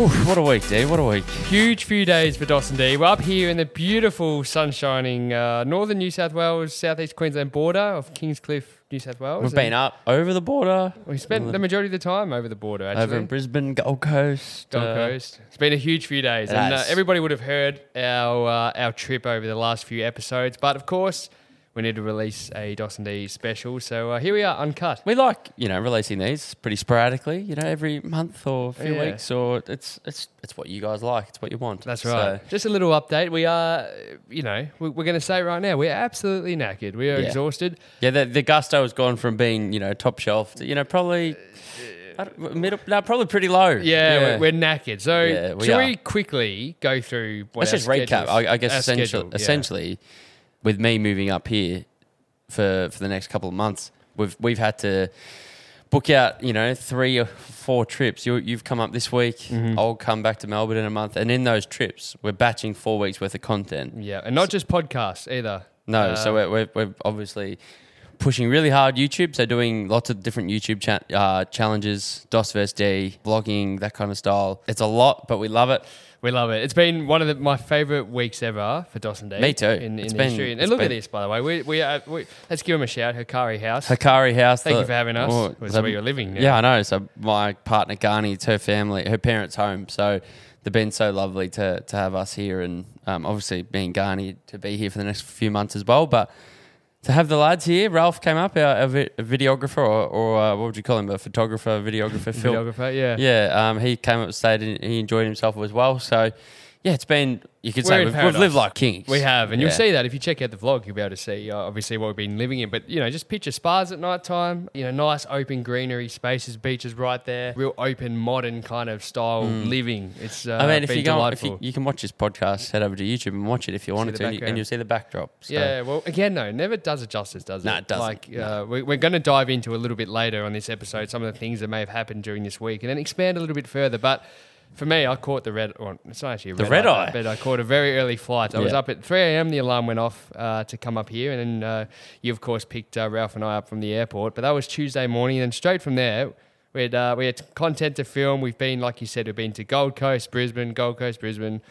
What a week, D. What a week. Huge few days for Dos and D. We're up here in the beautiful, sunshining uh, northern New South Wales, southeast Queensland border of Kingscliff, New South Wales. We've been up over the border, We spent the majority of the time over the border, actually. over in Brisbane, Gold Coast. Gold uh, Coast. It's been a huge few days, and uh, everybody would have heard our uh, our trip over the last few episodes. But of course, we need to release a DOS and D special, so uh, here we are, uncut. We like, you know, releasing these pretty sporadically, you know, every month or a few Yeah. weeks, or it's it's it's what you guys like, it's what you want. That's So, right. Just a little update. We are, you know, we- we're going to say right now, we're absolutely knackered. We are Yeah. exhausted. yeah, the, the gusto has gone from being, you know, top shelf to, you know, probably middle, no, probably pretty low. Yeah, We're, we're knackered. So, Yeah, we shall are. we quickly go through what Let's just recap. I, I guess schedule, yeah. essentially, with me moving up here for for the next couple of months, we've we've had to book out, you know, three or four trips. You you've come up this week. Mm-hmm. I'll come back to Melbourne in a month, and in those trips, we're batching four weeks worth of content. Yeah, and not just podcasts either. No, Uh, so we're, we're we're obviously pushing really hard YouTube. So doing lots of different YouTube cha- uh, challenges, DOS vs D, vlogging, that kind of style. It's a lot, but we love it. We love it. It's been one of the, my favourite weeks ever for Dos and D. Me too. In, in It's the been- history. And it's look at this, by the way. We, we, uh, we let's give him a shout. Hikari House. Hikari House. Thank the- you for having us. oh, That's the- where you're living now. Yeah, I know. So my partner Garni, it's her family, her parents' home. So they've been so lovely to to have us here, and um, obviously being Garni to be here for the next few months as well. But to have the lads here, Ralph came up, our, our vi- videographer, or, or uh, what would you call him, a photographer, videographer, film. Videographer, yeah. Yeah, um, he came up and stayed, and he enjoyed himself as well. So. Yeah, it's been. You could We're say in we've, we've paradise. lived like kings. We have, and Yeah. you'll see that if you check out the vlog, you'll be able to see uh, obviously what we've been living in. But you know, just picture spas at night time. You know, nice open greenery spaces, beaches right there, real open modern kind of style living. It's uh, Mm. I mean, if been you go, if delightful. you, you can watch this podcast, head over to YouTube and watch it if you wanted the to, and, you, background. and you'll see the backdrop. So. Yeah, well, again, no, never does it justice, does it? No, it doesn't. Like, uh, we, we're going to dive into a little bit later on this episode some of the things that may have happened during this week, and then expand a little bit further. But for me, I caught the red. Well, it's not actually a The red, red eye, eye. but I caught a very early flight. I was up at 3 a.m. The alarm went off uh, to come up here, and then uh, you, of course, picked uh, Ralph and I up from the airport. But that was Tuesday morning, and straight from there. We had, uh, we had content to film. We've been, like you said, we've been to Gold Coast, Brisbane, Gold Coast, Brisbane,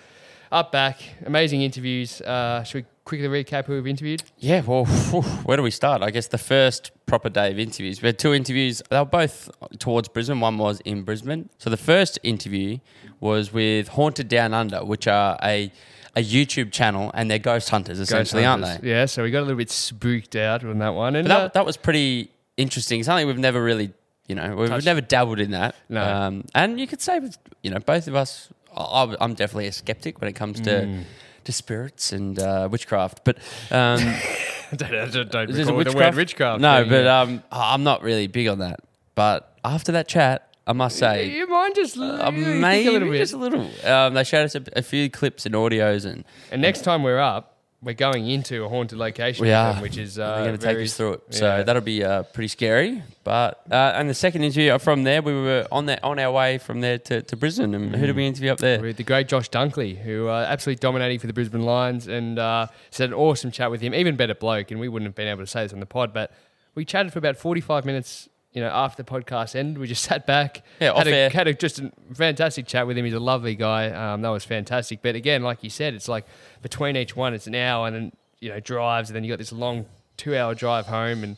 up back. Amazing interviews. Uh, should we quickly recap who we've interviewed? Yeah, well, phew, where do we start? I guess the first proper day of interviews. We had two interviews. They were both towards Brisbane. One was in Brisbane. So the first interview was with Haunted Down Under, which are a a YouTube channel, and they're ghost hunters essentially, aren't Hunters. they? Yeah, so we got a little bit spooked out on that one. And But that, uh, that was pretty interesting. Something we've never really, you know, we've Touched. never dabbled in that. No. Um, and you could say, with you know, both of us, I- I'm definitely a skeptic when it comes to. To spirits and uh, witchcraft, but um, don't, don't, don't recall the word witchcraft. No, but um, I'm not really big on that. But after that chat, I must say, you mind just uh, maybe a little bit. just a little. Um, they showed us a, a few clips and audios, and and next time we're up, we're going into a haunted location, we are, which is uh, going to take us through it. yeah. So that'll be uh, pretty scary. But uh, and the second interview from there, we were on there on our way from there to, to Brisbane, and who did we interview up there? with the great Josh Dunkley, who uh, absolutely dominating for the Brisbane Lions, and uh, it's an awesome chat with him. Even better bloke, and we wouldn't have been able to say this on the pod, but we chatted for about forty-five minutes. You know, after the podcast ended, we just sat back, Yeah, had, a, had a, just a fantastic chat with him. He's a lovely guy. Um, that was fantastic. But again, like you said, it's like between each one, it's an hour, and then you know drives, and then you got this long two-hour drive home, and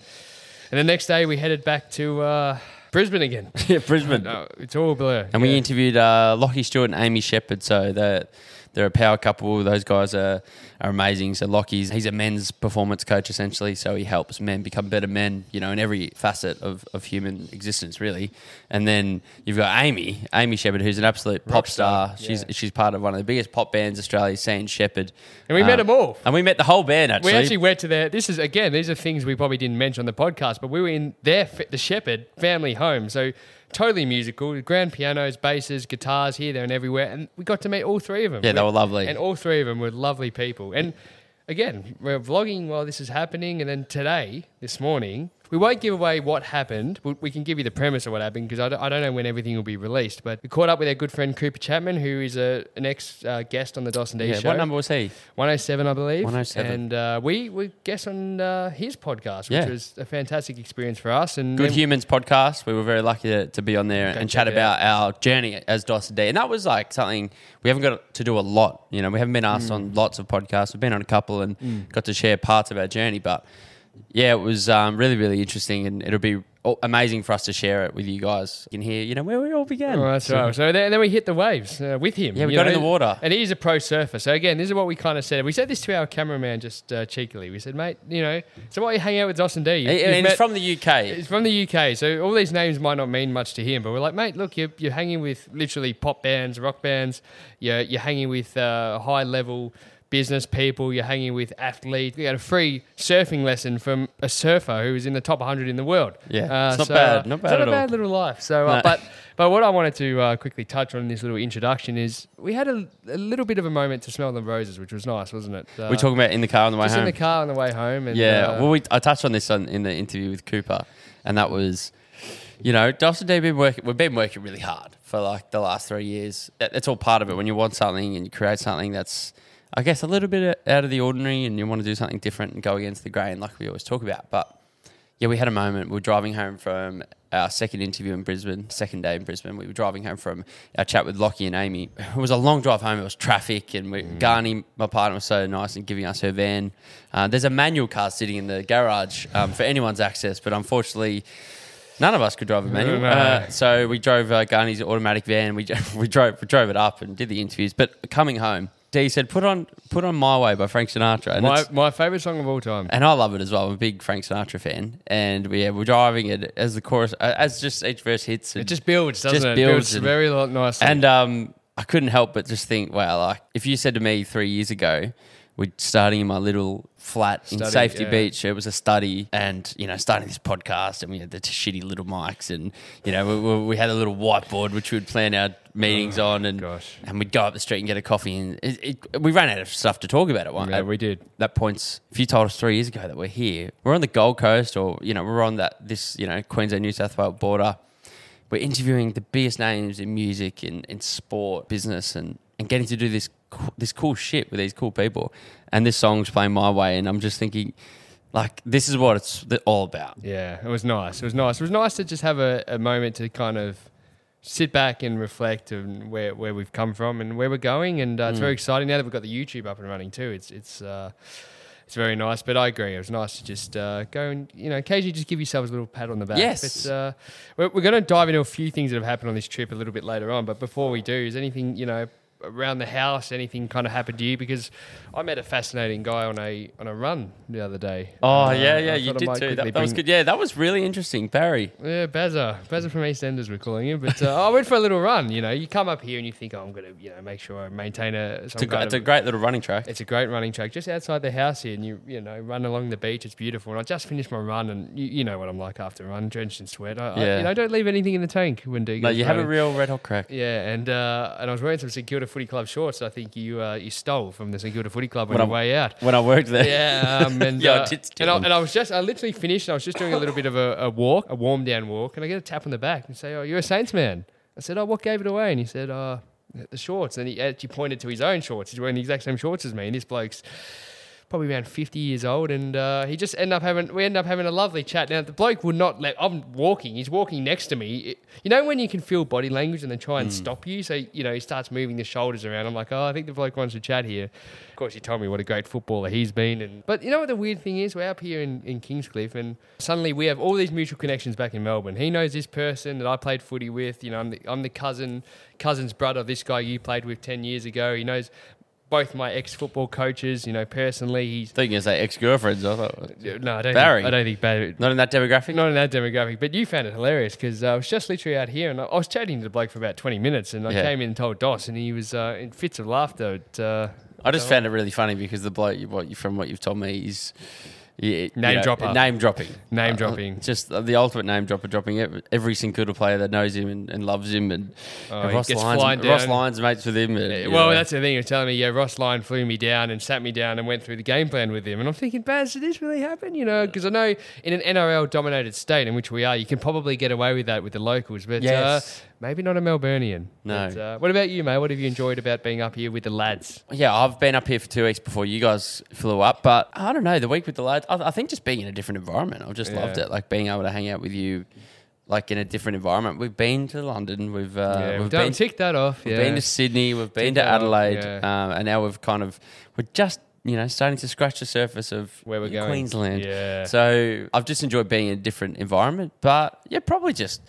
and the next day we headed back to uh, Brisbane again. yeah, Brisbane. no, it's all blur. And we interviewed uh, Lockie Stewart and Amy Sheppard. So they're, they're a power couple. Those guys are, are amazing. So Lockie's he's a men's performance coach essentially. So he helps men become better men, you know, in every facet of, of human existence really. And then you've got Amy, Amy Sheppard, who's an absolute pop star. She's she's part of one of the biggest pop bands Australia's seen, Sheppard. And we met Um, them all. And we met the whole band actually. We actually went to their. This is again. These are things we probably didn't mention on the podcast, but we were in their the Sheppard family home, so totally musical. Grand pianos, basses, guitars here, there, and everywhere, and we got to meet all three of them. Yeah, they were lovely. and all three of them were lovely people. And again, we're vlogging while this is happening, and then today, this morning, we won't give away what happened. We, we can give you the premise of what happened because I don't, know when everything will be released. But we caught up with our good friend Cooper Chapman, who is a, an ex uh, guest on the Dos and D Yeah, show. what number was he? 107, I believe. 107. And uh, we were guests on uh, his podcast, which Yeah. was a fantastic experience for us. And Good Humans podcast. We were very lucky to, to be on there and chat about our journey as Dos and D. And that was like something we haven't got to do a lot. You know, we haven't been asked Mm. on lots of podcasts. We've been on a couple and got to share parts of our journey. But yeah, it was um, really, really interesting. And it'll be amazing for us to share it with you guys. You can hear, you know, where we all began. Oh, that's right. So then, then we hit the waves uh, with him. Yeah, we got in the water. And he's a pro surfer. So again, this is what we kind of said. We said this to our cameraman just uh, cheekily. We said, mate, you know, so why you hang out with Dos and D? You- And it's from the UK. It's from the UK, so all these names might not mean much to him, but we're like, mate, look, you're, you're hanging with literally pop bands, rock bands, you're, you're hanging with uh, high level business people, you're hanging with athletes. We got a free surfing lesson from a surfer who was in the top 100 in the world. Yeah, it's not bad, not it's bad not at a all. bad little life. So, uh, No. but but what I wanted to uh, quickly touch on in this little introduction is we had a, a little bit of a moment to smell the roses, which was nice, wasn't it? Uh, We're talking about in the car on the way just home. in the car on the way home. And, Yeah, uh, well, we, I touched on this on, in the interview with Cooper, and that was, you know, Dos and D been working. We've been working really hard for like the last three years. That- That's all part of it. When you want something and you create something that's, I guess, a little bit out of the ordinary, and you want to do something different and go against the grain, like we always talk about. But yeah, we had a moment. We were driving home from our second interview in Brisbane, second day in Brisbane. We were driving home from our chat with Lockie and Amy. It was a long drive home. It was traffic, and we, Garni, my partner, was so nice and giving us her van. Uh, there's a manual car sitting in the garage um, for anyone's access, but unfortunately, none of us could drive a manual. No. Uh, so we drove uh, Garni's automatic van. We we drove we drove it up and did the interviews. But coming home, D said, "Put on put on My Way by Frank Sinatra." And my, it's- my favorite song of all time. and I love it as well. I'm a big Frank Sinatra fan, and we yeah, we're driving it as the chorus, uh, as just each verse hits. And, It just builds, doesn't Just it? builds builds and- very lo- nicely. and um, I couldn't help but just think, wow, like if you said to me three years ago, we're starting in my little flat in Study, Safety yeah. Beach. It was a study, and you know, starting this podcast, and we had the t- shitty little mics, and you know, we, we, we had a little whiteboard which we'd plan our meetings oh, on, and Oh, gosh. and we'd go up the street and get a coffee, and it, it, we ran out of stuff to talk about at one. yeah, at we did. that points if you told us three years ago that we're here we're on the gold coast or you know we're on that this you know queensland new south wales border we're interviewing the biggest names in music in, in sport business and and getting to do this this cool shit with these cool people and this song's playing my way and i'm just thinking like this is what it's all about Yeah, it was nice. It was nice. It was nice to just have a, a moment to kind of sit back and reflect on where, where we've come from and where we're going. And uh, it's Mm. very exciting now that we've got the YouTube up and running too. It's it's uh, it's very nice. But I agree, it was nice to just uh, go and you know occasionally just give yourselves a little pat on the back. Yes. But, uh, we're, we're going to dive into a few things that have happened on this trip a little bit later on. But before we do, is anything you know? Around the house anything kind of happened to you because I met a fascinating guy on a on a run the other day. oh Uh, yeah yeah you I did too that, that was good yeah that was really interesting barry yeah, Bazza. Bazza from EastEnders, we're calling him. But uh, I went for a little run. You know, you come up here and you think, oh, I'm going to, you know, make sure I maintain a. Some it's a, gr- kind it's a great little running track it's a great running track just outside the house here, and you, you know, run along the beach. It's beautiful. And I just finished my run, and you, you know what I'm like after a run, drenched in sweat. I, I, Yeah. you know, don't leave anything in the tank when do no you have a real red hot crack yeah, and uh, and I was wearing some St Kilda Footy Club shorts. I think you uh, you stole from the St Kilda Footy Club on When your I'm- way out. when i worked there Yeah, um, and Yeah, I uh, did and, I, and I was just I literally finished. And I was just doing a little bit of a, a walk, a warm down walk, and I get a tap on the back and say, "Oh, you're a Saints man." I said, "Oh, what gave it away?" And he said, "Oh, the shorts." And he actually pointed to his own shorts. He's wearing the exact same shorts as me. And this bloke's probably around 50 years old and uh, he just ended up having we ended up having a lovely chat. Now the bloke would not let i'm walking he's walking next to me. It- you know when you can feel body language and then try and stop you? So you know he starts moving the shoulders around. I'm like oh i think the bloke wants to chat here. Of course he told me what a great footballer he's been and but you know what the weird thing is? We're up here in, in kingscliff and suddenly we have all these mutual connections back in melbourne. He knows this person that i played footy with you know i'm the, I'm the cousin cousin's brother of this guy you played with 10 years ago. He knows both my ex-football coaches, you know, personally, he's I thought you were going to say ex-girlfriends I thought no, I don't. Barry? Think, I don't think Barry. not in that demographic Not in that demographic, but you found it hilarious because uh, I was just literally out here and I, I was chatting to the bloke for about twenty minutes, and I Yeah. came in and told Dos, and he was uh, in fits of laughter. At, uh, I just found it really funny because the bloke, you- what you from what you've told me, is Yeah, Name yeah, dropper. Name dropping. Name Uh, dropping. Just the ultimate name dropper, dropping every, every single player that knows him and, and loves him. And, Oh, and Ross, Lyons, Ross. Lyons mates with him. and, Yeah, well, know. that's the thing. Was telling me, yeah, Ross Lyon flew me down and sat me down and went through the game plan with him. And I'm thinking, Baz, did this really happen? You know, because I know in an NRL dominated state in which we are, you can probably get away with that with the locals, but Yes. uh, maybe not a Melburnian. No. But, uh, what about you, mate? What have you enjoyed about being up here with the lads? Yeah, I've been up here for two weeks before you guys flew up, but I don't know. The week with the lads, I, I think just being in a different environment, I've just loved it. Like being able to hang out with you, like in a different environment. We've been to London, we've uh, yeah, we've don't been, tick that off. we've yeah. been to Sydney, we've been Tick to that off, Adelaide, yeah. um, and now we've kind of we're just you know starting to scratch the surface of Where we're going. Queensland. Yeah. So I've just enjoyed being in a different environment, but yeah, probably just.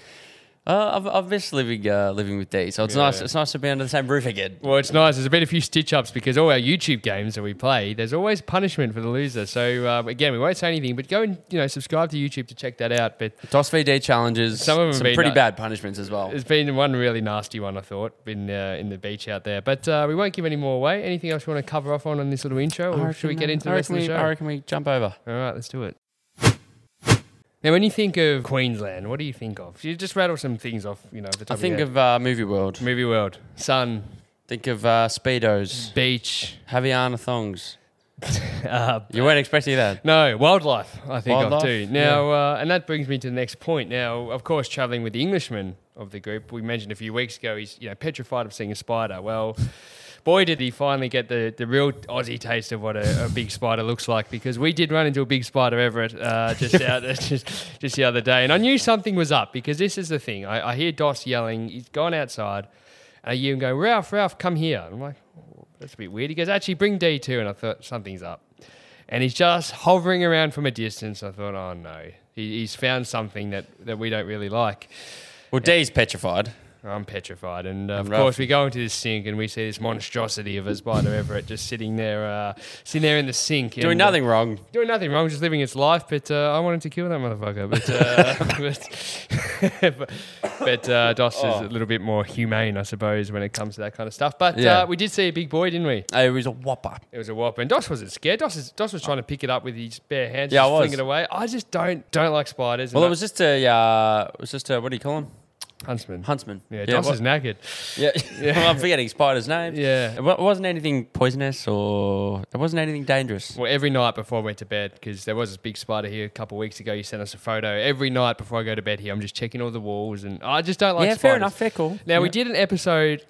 Uh, I've, I've missed living uh, living with D, so it's Yeah. nice. It's nice to be under the same roof again. Well, it's nice. There's been a few stitch ups because all our YouTube games that we play, there's always punishment for the loser. So um, again, we won't say anything, but go and you know subscribe to YouTube to check that out. But DOS VD challenges, Some of them some have been, pretty uh, bad punishments as well. There's been one really nasty one, I thought, been uh, in the beach out there. But uh, we won't give any more away. Anything else you want to cover off on on this little intro, or should we get into the rest of the show? I reckon we jump over. All right, let's do it. Now, when you think of Queensland, what do you think of? You just rattle some things off, you know. Top I think of, of uh, movie world. movie world, sun, Think of uh, speedos, beach. Haviana thongs. Uh, You weren't expecting that. no, wildlife. I think of Wildlife, too. Now, uh, and that brings me to the next point. Now, of course, traveling with the Englishman of the group, we mentioned a few weeks ago, he's you know petrified of seeing a spider. Well. Boy, did he finally get the, the real Aussie taste of what a, a big spider looks like because we did run into a big spider Everett uh, just out just just the other day, and I knew something was up because this is the thing. I, I hear Dos yelling. He's gone outside, and hear him go, "Ralph, Ralph, come here." I'm like, oh, "That's a bit weird." He goes, "Actually, bring D two, and I thought something's up, and he's just hovering around from a distance. I thought, "Oh no, he, he's found something that that we don't really like." Well, D's petrified. I'm petrified. And uh, of Ralph- course, we go into this sink and we see this monstrosity of a spider Everett just sitting there, uh, sitting there in the sink. Doing and, uh, nothing wrong. doing nothing wrong, just living its life. But uh, I wanted to kill that motherfucker. But uh, but, but uh, Dos is Oh. a little bit more humane, I suppose, when it comes to that kind of stuff. But Yeah. uh, we did see a big boy, didn't we? It was a whopper. It was a whopper, and Dos wasn't scared. Dos, is, Dos was trying to pick it up with his bare hands, Yeah, just I was. fling it away. I just don't don't like spiders. Well, it was just a, uh, it was just a, what do you call him? Huntsman. Huntsman. Yeah, Dos what- is knackered. Yeah, well, I'm forgetting spider's name. Yeah. It wasn't anything poisonous or it wasn't anything dangerous. Well, every night before I went to bed, because there was this big spider here a couple of weeks ago. You sent us a photo. Every night before I go to bed here, I'm just checking all the walls, and I just don't like yeah, spiders. fair enough, fair call. Now we did an episode,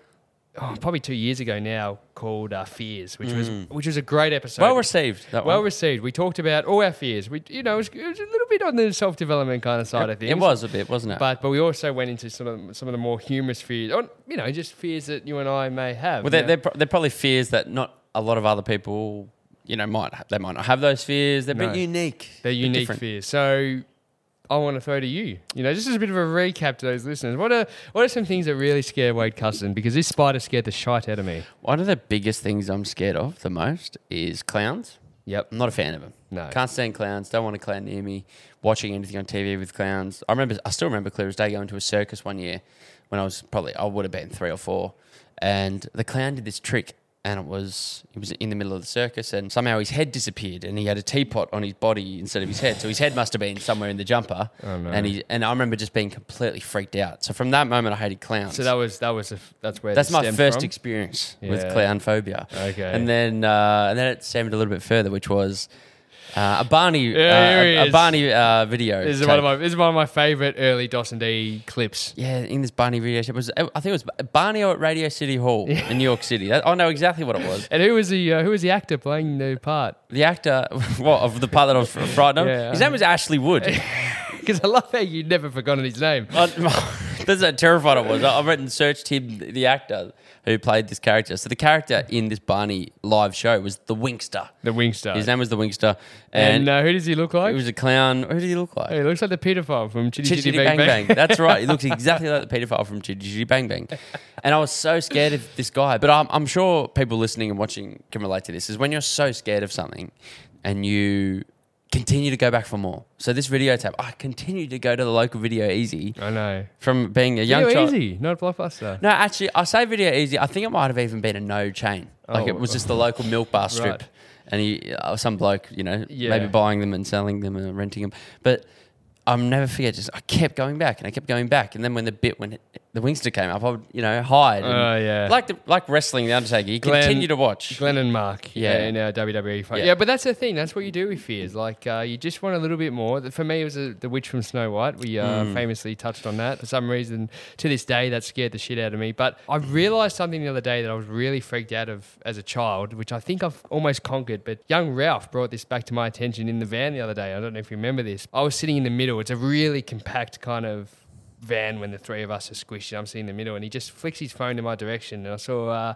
oh, probably two years ago now, called uh, Fears, which was which was a great episode. Mm. well received. That Well one. received. We talked about all our fears. We, you know, it was, it was a little bit on the self development kind of side of things. It was a bit, wasn't it? But but we also went into some of the, some of the more humorous fears, or you know, just fears that you and I may have. well, they're, they're, pro- they're probably fears that not a lot of other people, you know, might ha- they might not have those fears. They're a No. bit unique. They're unique different. fears. So I want to throw to you. You know, just as a bit of a recap to those listeners. What are what are some things that really scare Wade Custon? Because this spider scared the shite out of me. One of the biggest things I'm scared of the most is clowns. Yep. I'm not a fan of them. No. Can't stand clowns. Don't want a clown near me. Watching anything on TV with clowns. I remember. I still remember clear as day going to a circus one year when I was probably I would have been three or four, and the clown did this trick, and it was he was in the middle of the circus, and somehow his head disappeared, and he had a teapot on his body instead of his head. So his head must have been somewhere in the jumper. Oh, no. And he and I remember just being completely freaked out. So from that moment, I hated clowns. So that was that was a, that's where That's my first from? experience Yeah. with clown phobia. Okay. And then uh, and then it stemmed a little bit further, which was uh, a Barney Yeah, uh, a, a. Barney uh, video. This is one of my this is one of my favorite early Dos and D clips. yeah, in this Barney video, it was I think it was Barney at Radio City Hall in New York City. That, I know exactly what it was. And who was the uh, who was the actor playing the part? The actor, what of the part that I was frightened of, Yeah. his name was Ashley Wood. Because I love how you'd never forgotten his name. I- That's how terrified I was. I I went and searched him, the actor who played this character. So the character in this Barney live show was the Winkster. The Wingster. His name was the Winkster, and and, uh, who does he look like? he was a clown. Who did he look like? He looks like the pedophile from Chitty Chitty Chitty, Chitty Bang Bang. That's right. He looks exactly like the paedophile from Chitty Chitty Bang Bang. And I was so scared of this guy. But I'm, I'm sure people listening and watching can relate to this. Is when you're so scared of something and you continue to go back for more. So this video tape, I continued to go to the local Video Easy I know. from being a young Video child. easy, not blockbuster. No, actually, I say Video Easy. I think it might have even been a no chain. Like Oh, it was just the local milk bar strip. Right. and he uh, some bloke, you know, Yeah. maybe buying them and selling them and renting them. But I'll never forget. Just I kept going back and I kept going back, and then when the bit when the Winkster came up, I would you know hide. Oh, yeah. like the, like wrestling, the Undertaker. You Glenn- continue to watch. Glenn and Mark, yeah, Yeah. in our WWE fight. Yeah. Yeah. but that's the thing. That's what you do with fears. Like, uh, you just want a little bit more. For me, it was uh the witch from Snow White. We uh, Mm. famously touched on that. For some reason, to this day, that scared the shit out of me. But I realized something the other day that I was really freaked out of as a child, which I think I've almost conquered. But young Ralph brought this back to my attention in the van the other day. I don't know if you remember this. I was sitting in the middle. It's a really compact kind of van when the three of us are squished. I'm sitting in the middle, and he just flicks his phone in my direction, and I saw uh,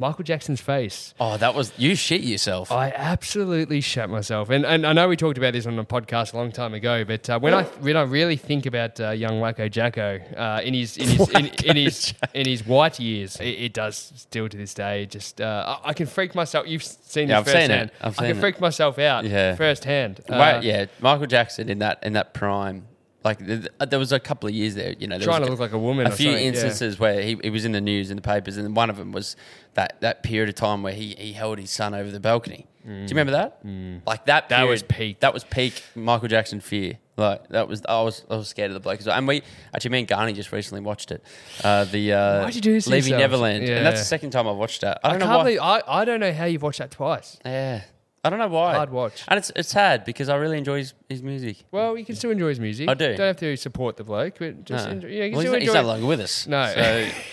Michael Jackson's face. Oh, that was you shit yourself. I absolutely shat myself, and and I know we talked about this on a podcast a long time ago, but uh, when I when I really think about uh, young Wacko Jacko uh, in his in his in, in his in his white years, it, it does still to this day. Just uh, I, I can freak myself. You've seen Yeah, this I've seen it. I've I can it. freak myself out Yeah. firsthand. Uh, Wait, yeah, Michael Jackson in that in that prime. Like th- th- there was a couple of years there, you know, there Trying was to look like a woman A or few something, yeah. instances where he, he was in the news in the papers, and one of them was that that period of time where he, he held his son over the balcony. Do you remember that? Like that. Mm. That was period- peak. That was peak Michael Jackson fear. Like that was I was I was scared of the bloke as well. And we actually me and Garney just recently watched it. Uh, the uh, Why'd you do this to Leaving yourselves? Neverland, and that's Yeah. the second time I've watched that. I I don't can't know why. believe I, I don't know how you've watched that twice. yeah, I don't know why. Hard watch. And it's it's sad because I really enjoy his, his music. Well, you can still enjoy his music. I do. Don't have to support the bloke, but just No. enjoy. Yeah, you can Well, he's, still not, he's enjoy. no longer with us. no,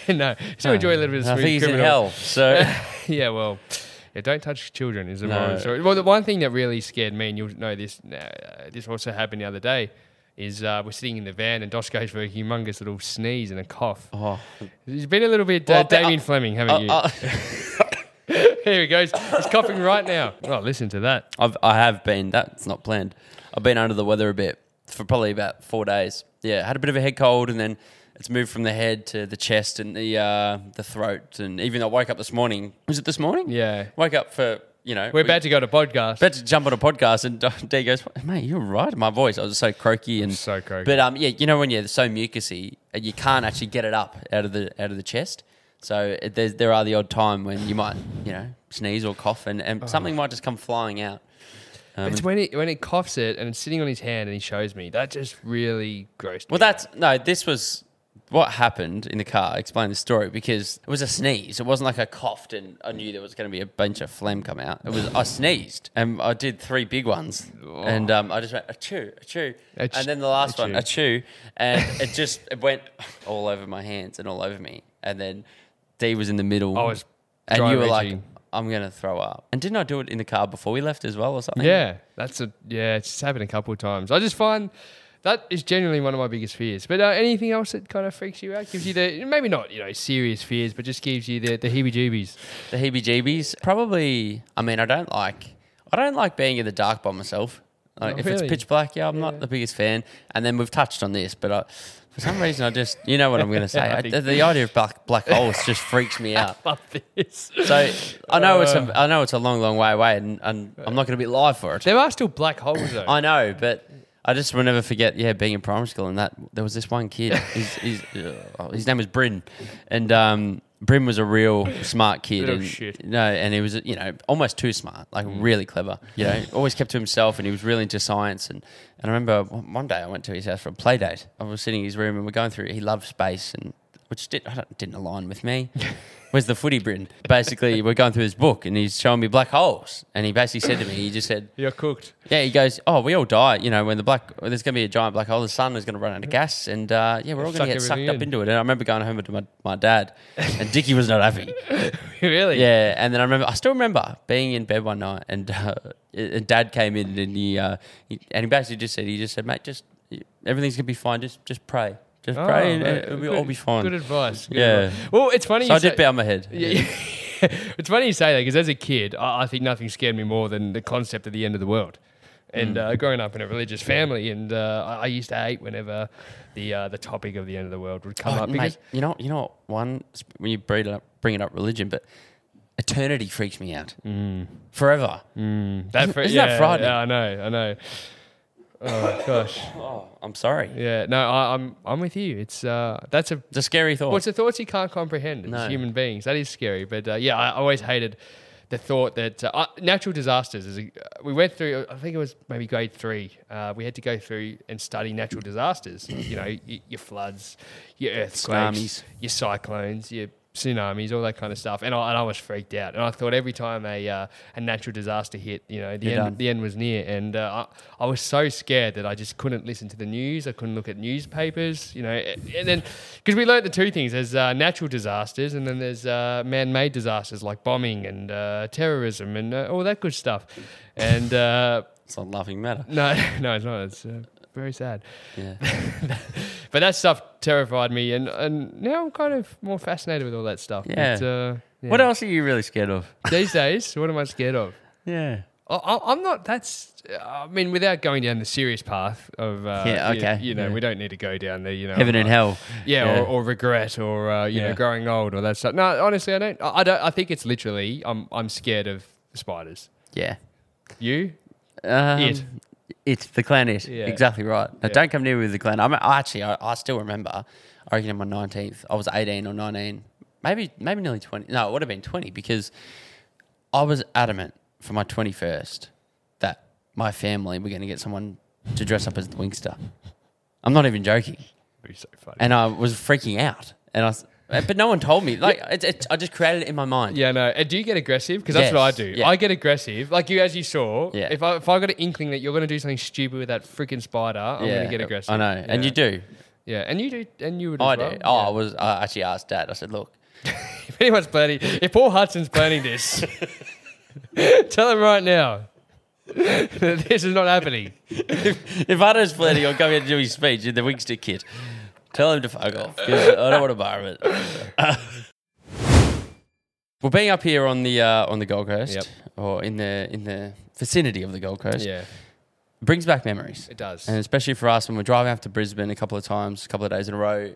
So, no, still enjoy a little bit of I smooth think he's in criminal. hell. So yeah, well, yeah, don't touch children is the No. moral story. Well, the one thing that really scared me, and you'll know this, uh, this also happened the other day, is uh, we're sitting in the van and Dos goes for a humongous little sneeze and a cough. oh, He's been a little bit Well, uh, I bet- Damien Fleming, haven't you? I, Here he goes. He's coughing right now. Oh, listen to that. I've, I have been. That's not planned. I've been under the weather a bit for probably about four days. Yeah, had a bit of a head cold, and then it's moved from the head to the chest and the uh, the throat. And even though I woke up this morning, was it this morning? Yeah. Woke up for you know We're we- about to go to podcast. about to jump on a podcast, and D goes, "Mate, you're right." My voice, I was so croaky and So croaky. But um, yeah, you know when you're so mucusy, uh, you can't actually get it up out of the out of the chest. So there's, there are the odd time when you might, you know, sneeze or cough, and, and something might just come flying out. Um, it's when he when it coughs it and it's sitting on his hand and he shows me. That just really grossed well, me. that's no. This was what happened in the car. Explain the story because it was a sneeze. It wasn't like I coughed and I knew there was going to be a bunch of phlegm come out. It was I sneezed and I did three big ones, and um, I just went a chew, a chew, Ach- and then the last one achoo. a chew, and it just it went all over my hands and all over me, and then D was in the middle. I was and dry you were like. I'm gonna throw up. And didn't I do it in the car before we left as well, or something? Yeah, that's a yeah. It's happened a couple of times. I just find that is genuinely one of my biggest fears. But uh, anything else that kind of freaks you out, gives you the maybe not you know serious fears, but just gives you the the heebie-jeebies. The heebie-jeebies. Probably. I mean, I don't like. I don't like being in the dark by myself. Like, if really? it's pitch black, yeah, I'm not the biggest fan. And then we've touched on this, but I, for some reason, I just, you know what I'm going to say. I the, idea of black black holes just freaks me out. This. So I know it's Uh. a, I know it's a long, long way away, and, and I'm not going to be live for it. There are still black holes though. I know, but I just will never forget. Yeah, being in primary school, and that there was this one kid. His, his, uh, his name was Bryn, and um, Bryn was a real smart kid. Little and, shit. No, and he was you know almost too smart, like mm. really clever. You know, always kept to himself, and he was really into science. And, and I remember one day I went to his house for a play date. I was sitting in his room, and we're going through. He loved space, and which did, didn't align with me. Where's the footy, Bryn? Basically, we're going through his book, and he's showing me black holes. And he basically said to me, he just said, You're cooked. yeah, he goes, oh, we all die. You know, when the black, when there's going to be a giant black hole, the sun is going to run out of gas, and uh, yeah, we're all going to get sucked everything up into it. And I remember going home to my, my dad, and Dickie was not happy. really? Yeah, and then I remember, I still remember being in bed one night, and, uh, and Dad came in, and he, uh, he, and he basically just said, he just said, mate, just everything's going to be fine. Just, just pray, just Oh, pray, and very it'll be, good- all be fine. Good advice. Good Yeah. advice. Well, it's funny. so I did say- bow my head. Yeah, it's funny you say that because as a kid, I, I think nothing scared me more than the concept of the end of the world. And Mm. uh, growing up in a religious family, and uh, I, I used to hate whenever the uh, the topic of the end of the world would come Oh, up because mate, you know, you know, one when you bring it up, bring it up religion, but eternity freaks me out. Forever. that Isn't- fr- isn't yeah, that frightening? Yeah, I know, I know. Oh gosh, Oh, I'm sorry. yeah. No, I, I'm I'm with you. It's uh, that's a It's a scary thought. Well, it's the thoughts you can't comprehend as No. human beings. That is scary. But uh, yeah, I always hated the thought that uh, natural disasters is a, we went through. I think it was maybe grade three. Uh, we had to go through and study natural disasters. you know, your floods, your earthquakes, Tsunamis. your cyclones, your tsunamis, all that kind of stuff. And I, and I was freaked out. And I thought every time a uh, a natural disaster hit, you know, the You're end done. the end was near. And uh, I, I was so scared that I just couldn't listen to the news. I couldn't look at newspapers. You know, and then because we learned the two things: there's uh, natural disasters, and then there's uh, man-made disasters like bombing and uh, terrorism and uh, all that good stuff. And uh, It's not laughing matter. no, no, it's not. It's uh, very sad. Yeah. But that stuff terrified me, and, and now I'm kind of more fascinated with all that stuff. Yeah. But, uh, yeah. What else are you really scared of? These days, what am I scared of? Yeah. I- I, I'm not. That's. I mean, without going down the serious path of. Uh, Yeah, okay, You, know, yeah. we don't need to go down the. You know. Heaven and uh, hell. Yeah, Yeah. Or, or regret, or uh, you know, growing old, or that stuff. No, honestly, I don't. I I don't. I think it's literally. I'm. I'm scared of spiders. Yeah. You? Um, It. It's the clan it. Yeah. Exactly right. Now, Yeah. don't come near me with the clan. I, mean, I actually, I, I still remember. I reckon on my nineteenth, I was eighteen or nineteen, maybe maybe nearly twenty. No, it would have been twenty because I was adamant for my twenty first that my family were going to get someone to dress up as the Winkster. I'm not even joking, Be so funny. and I was freaking out. And I, but no one told me. Like, it's it's I just created it in my mind. Yeah, no. Uh, do you get aggressive? Because that's what I do. yeah. I get aggressive, like you, as you saw. Yeah. If I if I got an inkling that you're going to do something stupid with that freaking spider, I'm going to get aggressive. I know, and Yeah. you do. Yeah, and you do, and you would. As I well. do. Oh. I was. I actually asked Dad. I said, "Look, If anyone's planning, if Paul Hudson's planning this, tell him right now. that this is not happening. if I do Ardo's planning on coming out to do his speech in the Wingstick kit, tell him to fuck off. I don't want to borrow it. well, being up here on the uh, on the Gold Coast, Yep. or in the in the vicinity of the Gold Coast, Yeah, brings back memories. it does. And especially for us when we're driving up to Brisbane a couple of times, a couple of days in a row,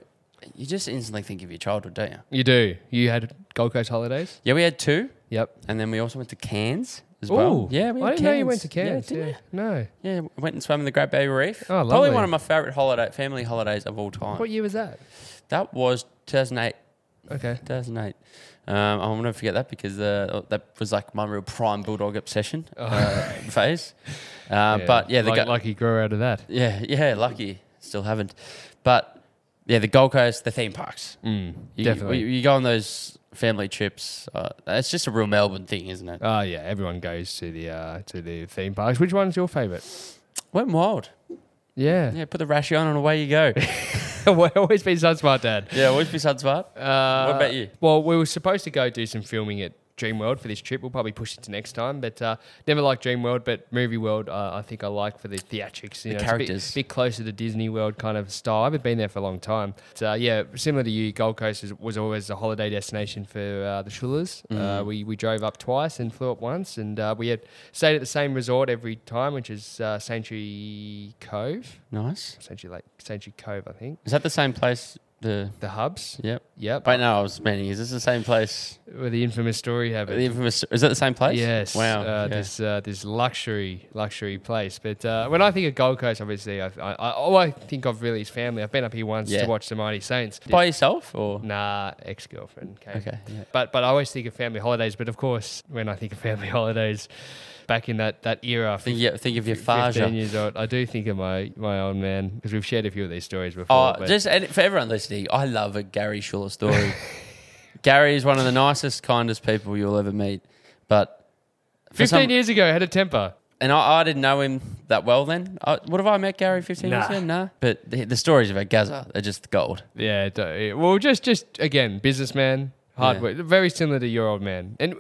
you just instantly think of your childhood, don't you? You do. You had Gold Coast holidays. Yeah, we had two, Yep. and then we also went to Cairns as well. Ooh. Yeah, we I had didn't know you went to Yeah, Cairns. didn't Yeah, no. Yeah, we went and swam in the Great Barrier Reef. Oh, Probably one of my favourite holiday family holidays of all time. What year was that? That was 2008. Okay. 2008. Um, I'll never forget that because uh, that was like my real prime bulldog obsession uh, phase. Uh, But yeah, the Oh. like, you grew out of that. yeah, yeah, lucky, still haven't. But yeah, the Gold Coast, the theme parks. Mm, You, definitely. You, you go on those family trips. Uh, it's just a real Melbourne thing, isn't it? Oh yeah, everyone goes to the uh, to the theme parks. Which one's your favourite? Wet'n'Wild. Yeah, Yeah, put the rashy on and away you go. Always been Sunsmart, Dad. yeah, always be Sunsmart. Uh, What about you? Well, we were supposed to go do some filming at Dreamworld for this trip. We'll probably push it to next time, but uh, never liked Dream World, But Movie World, uh, I think I like for the theatrics. You The know, characters. It's a bit, bit closer to Disney World kind of style. I haven't been there for a long time. But, uh, yeah, similar to you, Gold Coast is, was always a holiday destination for uh, the Schulers. Uh, Mhm. we, we drove up twice and flew up once, and uh, we had stayed at the same resort every time, which is uh, Sanctuary Cove. Nice. Sanctuary Lake, Sanctuary Cove, I think. Is that the same place? The The hubs. yep. Yep. Wait, no, I was meaning. Is this the same place? Where the infamous story The happened. infamous. Is that the same place? Yes. Wow. Uh, yeah. This uh, this luxury luxury place. But uh, when I think of Gold Coast, obviously, I, I, I, all I think of really is family. I've been up here once Yeah. to watch the Mighty Saints. By yourself or? Nah, ex girlfriend. Okay. Okay. Yeah. But but I always think of family holidays. But of course, when I think of family holidays, back in that that era, Think, yeah, think of your 15 Faja. years old, I do think of my my old man because we've shared a few of these stories before. Oh, just and for everyone listening, I love a Gary Schuller story. Gary is one of the nicest, kindest people you'll ever meet. But 15 some- years ago, I had a temper. and I, I didn't know him that well then. I, what have I met Gary 15 years Nah. ago? Nah. But the, the stories about Gaza are just gold. Yeah, yeah, well, just just again, businessman, hard Yeah. work, very similar to your old man, and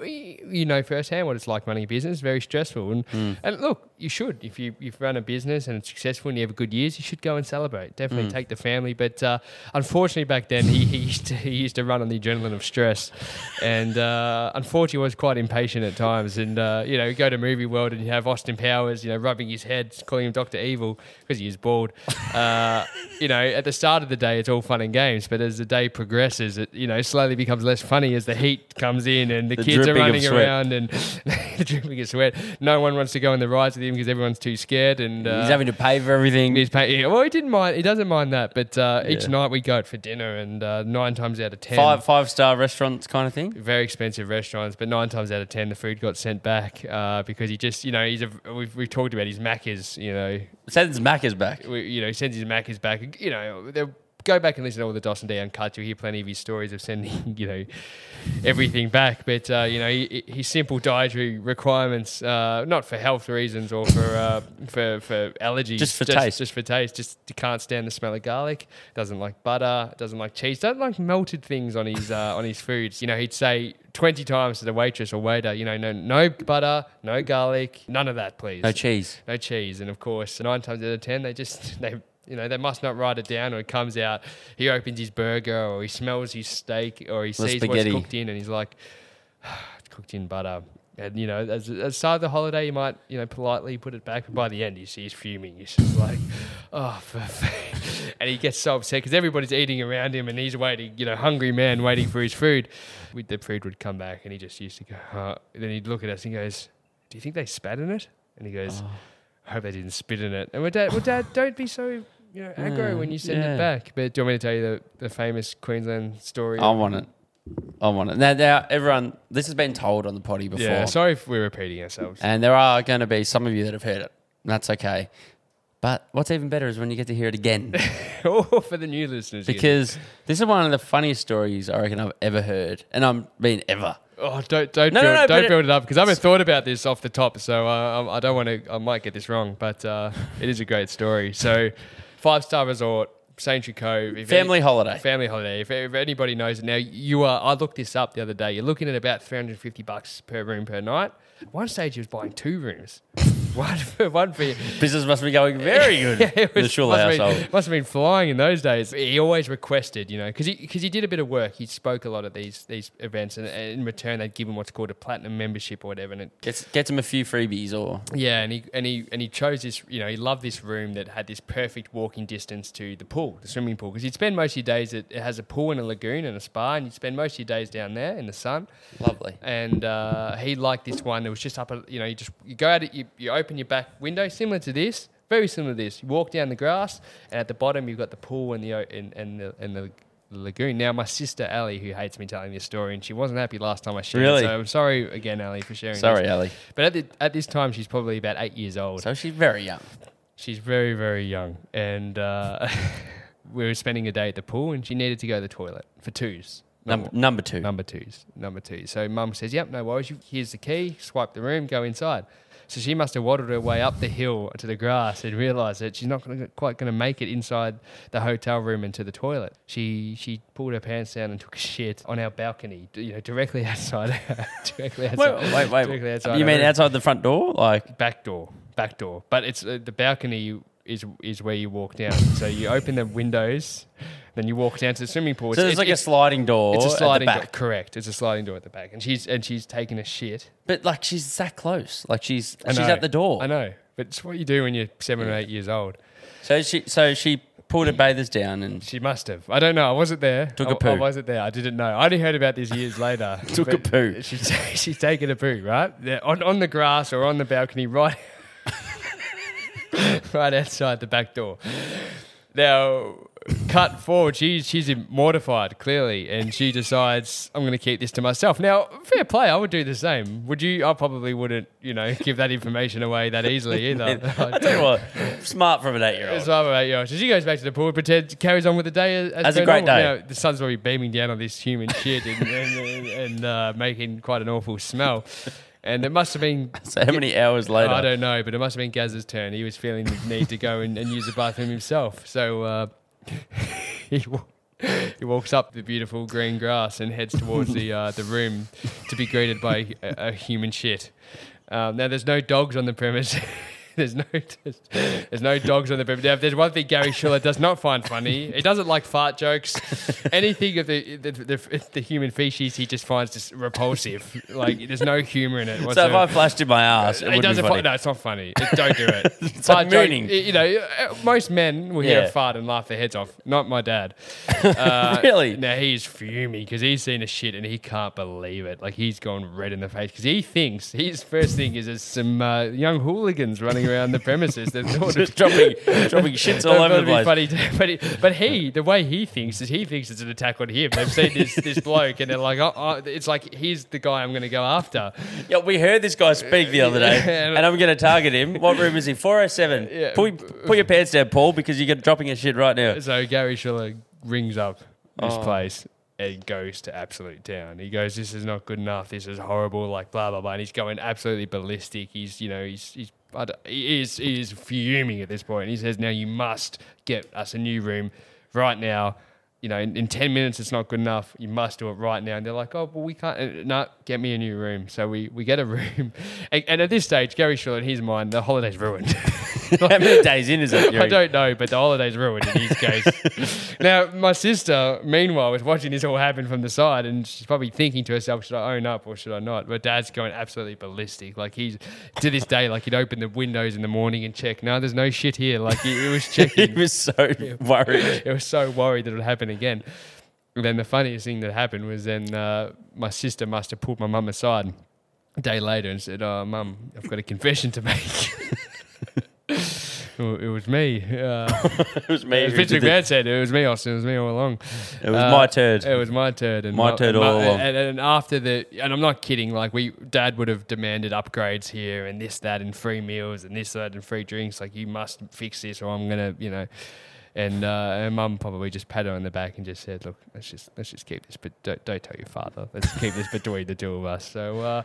you know firsthand what it's like running a business. Very stressful, and Mm. and look, you should if you you've run a business and it's successful and you have good years, you should go and celebrate. Definitely Mm. take the family, but uh, unfortunately back then he, he used to he used to run on the adrenaline of stress, and uh, unfortunately was quite impatient at times. And uh, you know, you go to movie world and you have Austin Powers, you know, rubbing his head, calling him Doctor Evil because he is bald. Uh, you know, at the start of the day, it's all fun and games, but as the day progresses, it you know slowly becomes less funny as the heat comes in and the, The kids are running around and dripping of sweat. No one wants to go on the rides with him because everyone's too scared. And uh, He's having to pay for everything. He's pay- yeah, well, he didn't mind. He doesn't mind that. But uh, each Yeah. night we go out for dinner, and uh, nine times out of ten, Five five star restaurants kind of thing. very expensive restaurants, but nine times out of ten, the food got sent back uh, because he just, you know, he's a. We've, we've talked about his Macca's, you know, Sends Macca's back. we, you know, he sends his Macca's back. You know, they'll go back and listen to all the Dos and D Uncut. You'll hear plenty of his stories of sending, you know, everything back. But uh, you know, he, his simple dietary requirements, uh, not for health reasons or for uh, for for allergies, Just for taste. just for taste. Just can't stand the smell of garlic. Doesn't like butter. Doesn't like cheese. Doesn't like melted things on his uh, on his foods. You know, he'd say. 20 times to the waitress or waiter, you know, no, no butter, no garlic, none of that, please No cheese. no cheese. And of course, nine times out of ten, they just they you know they must not write it down, or it comes out. He opens his burger, or he smells his steak, or he sees spaghetti. what's cooked in, and he's like, it's cooked in butter. And you know, as as start of the holiday, you might you know politely put it back, but by the end, you see he's fuming. He's just like, oh, for, and he gets so upset because everybody's eating around him, and he's waiting, you know, hungry man waiting for his food. The food would come back, and he just used to go. Uh, then he'd look at us and he goes, "Do you think they spat in it?" And he goes, Oh. I hope they didn't spit in it. And we're dad, well, dad, don't be so you know aggro Yeah, when you send yeah. it back. But do you want me to tell you the, the famous Queensland story? I want it. I want it. Now, now, everyone, this has been told on the potty before. yeah. Sorry if we're repeating ourselves. And there are going to be some of you that have heard it. And that's okay. But what's even better is when you get to hear it again. oh, for the new listeners, here. because this is one of the funniest stories I reckon I've ever heard. And I'm being ever. oh, don't don't No, no, build, no, but don't it- build it up because I haven't thought about this off the top, so uh, I, I don't want to. I might get this wrong, but uh, it is a great story. So, five star resort, Sanctuary Cove, if any- Family holiday. Family holiday. If, if anybody knows it now, you are. I looked this up the other day. You're looking at about 350 bucks per room per night. At one stage, he was buying two rooms, one for one for. Business must be going very good. Yeah, it the was- Schuller must, have been, household. must have been flying in those days. He always requested, you know, because he because he did a bit of work. He spoke a lot at these these events, and, and in return, they'd give him what's called a platinum membership or whatever. And it, Gets, gets him a few freebies or. yeah, and he and he and he chose this. You know, he loved this room that had this perfect walking distance to the pool, the swimming pool, because he'd spend most of your days. At, it has a pool and a lagoon and a spa, and you'd spend most of your days down there in the sun. Lovely. And uh, he liked this one. It was just up, a, you know, you just you go out, you, you open your back window, similar to this, very similar to this. You walk down the grass, and at the bottom you've got the pool and the and, and the and the lagoon. Now, my sister Ali, who hates me telling this story, and she wasn't happy last time I shared. it, Really? So I'm sorry again, Ali, for sharing. Sorry, this. Ali. But at, the, at this time, she's probably about eight years old. So she's very young. She's very, very young. And uh, we were spending a day at the pool and she needed to go to the toilet for twos. Number, number two. Number twos. Number two. So mum says, Yep, no worries. Here's the key. Swipe the room, go inside. So she must have waddled her way up the hill to the grass and realised that she's not gonna, quite going to make it inside the hotel room and to the toilet. She she pulled her pants down and took a shit on our balcony, you know, directly outside. directly outside. Wait, wait, wait. directly outside You mean room outside the front door? Like, back door, back door. But it's uh, the balcony is is where you walk down. so you open the windows, then you walk down to the swimming pool. so there's like a sliding door it's a sliding at the door. back. Correct. It's a sliding door at the back, and she's and she's taking a shit. But like she's that close. Like she's I she's know. at the door. I know, but it's what you do when you're seven or eight years old. So she so she pulled her bathers down and She must have. I don't know. I wasn't there. Took I- a poo. I wasn't there. I didn't know. I only heard about this years later. Took a poo. She's she's taking a poo, right? On on the grass or on the balcony, right, right outside the back door. Now, cut forward. She's she's mortified clearly, and she decides I'm going to keep this to myself. Now, fair play. I would do the same. Would you? I probably wouldn't. You know, give that information away that easily either. I tell you what, smart from an eight year old. rather eight years. So she goes back to the pool, pretends, carries on with the day as, As a great normal. day. You know, the sun's probably beaming down on this human shit and, and, and, and uh, making quite an awful smell. And it must have been. So how many hours later? I don't know, but it must have been Gaz's turn. He was feeling the need to go and, and use the bathroom himself. So uh, he, he walks up the beautiful green grass and heads towards the uh, the room to be greeted by a, a human shit. Um, now, there's no dogs on the premise. there's no there's no dogs on the perimeter. If there's one thing Gary Schuller does not find funny, he doesn't like fart jokes. Anything of the the, the the human feces, he just finds just repulsive. Like there's no humour in it. So if. I flashed in my ass, it, It doesn't. funny. Fi- no, it's not funny. It- don't do it. It's Fart like joke- mooning. You know, uh, most men will hear Yeah. a fart and laugh their heads off. Not my dad. Uh, Really? Now he's fuming because he's seen a shit and he can't believe it. Like he's gone red in the face because he thinks his first thing is there's some uh, young hooligans running around the premises. That thought Just dropping, dropping shits all over the place. Funny to- but, he, but he, the way he thinks is he thinks it's an attack on him. They've seen this this bloke and they're like, oh, oh, it's like he's the guy I'm going to go after. Yeah, we heard this guy speak the other day, and I'm going to target him. What room is he? 407. Yeah. Oh Pull, put your pants down, Paul, because you're dropping your shit right now. So Gary Schuller rings up this Oh. place and goes to absolute town. He goes, "This is not good enough. This is horrible." Like blah blah blah. And he's going absolutely ballistic. He's you know he's he's he is he is fuming at this point. He says, "Now you must get us a new room right now." You know, in, in 10 minutes, it's not good enough. You must do it right now. And they're like, oh, well, we can't. Uh, no, get me a new room. So we, we get a room. And, and at this stage, Gary Schuller, in his mind, the holiday's ruined. How many days in is it? I don't know, but the holiday's ruined in his case. now, my sister, meanwhile, was watching this all happen from the side, and she's probably thinking to herself, "Should I own up or should I not?" But Dad's going absolutely ballistic. Like he's to this day, like he'd open the windows in the morning and check. No, there's no shit here. Like he, he was He checking. was so worried. it was so worried that it would happen again. Then the funniest thing that happened was then uh, my sister must have pulled my mum aside a day later and said, "Oh, mum, I've got a confession to make." It was me. Uh, It was me. as Vince McMahon said, it was me, Austin. It was me all along. It was Uh, my turd. It was my turd. And My turd all along. And, and after the, and I'm not kidding. Like we, Dad would have demanded upgrades here and this, that, and free meals and this, that, and free drinks. Like you must fix this, or I'm gonna, you know. And uh, and Mum probably just patted her on the back and just said, "Look, let's just let's just keep this, but don't, don't tell your father. Let's keep this between the two of us." So uh,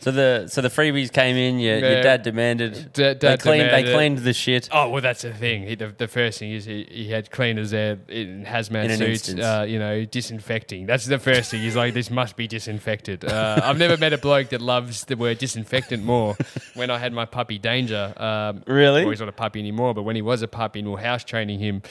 So the so the freebies came in. Your, your dad demanded. Da- they cleaned. demanded they cleaned the shit. Oh well, that's the thing. He, the, the first thing is he, he had cleaners there in hazmat In suits, uh, you know, disinfecting. That's the first thing. He's like, this must be disinfected. Uh, I've never met a bloke that loves the word disinfectant more. When I had my puppy Danger, um, Really? well, he's not a puppy anymore, but when he was a puppy, and we were house training him.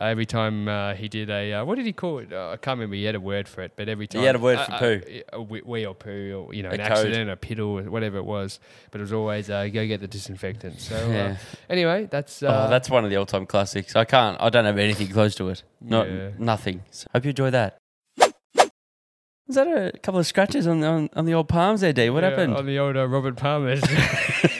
Uh, every time uh, he did a, uh, what did he call it? Uh, I can't remember. He had a word for it, but every time he had a word uh, for poo. a wee or poo, or you know, A an code. accident, a piddle, whatever it was. But it was always uh, go get the disinfectant. So uh, Yeah. anyway, that's uh, oh, that's one of the all-time classics. I can't. I don't have anything close to it. Not Yeah. nothing. So hope you enjoy that. Is that a couple of scratches on on, on the old palms there, D? What Yeah, happened? on the old uh, Robert Palmer's?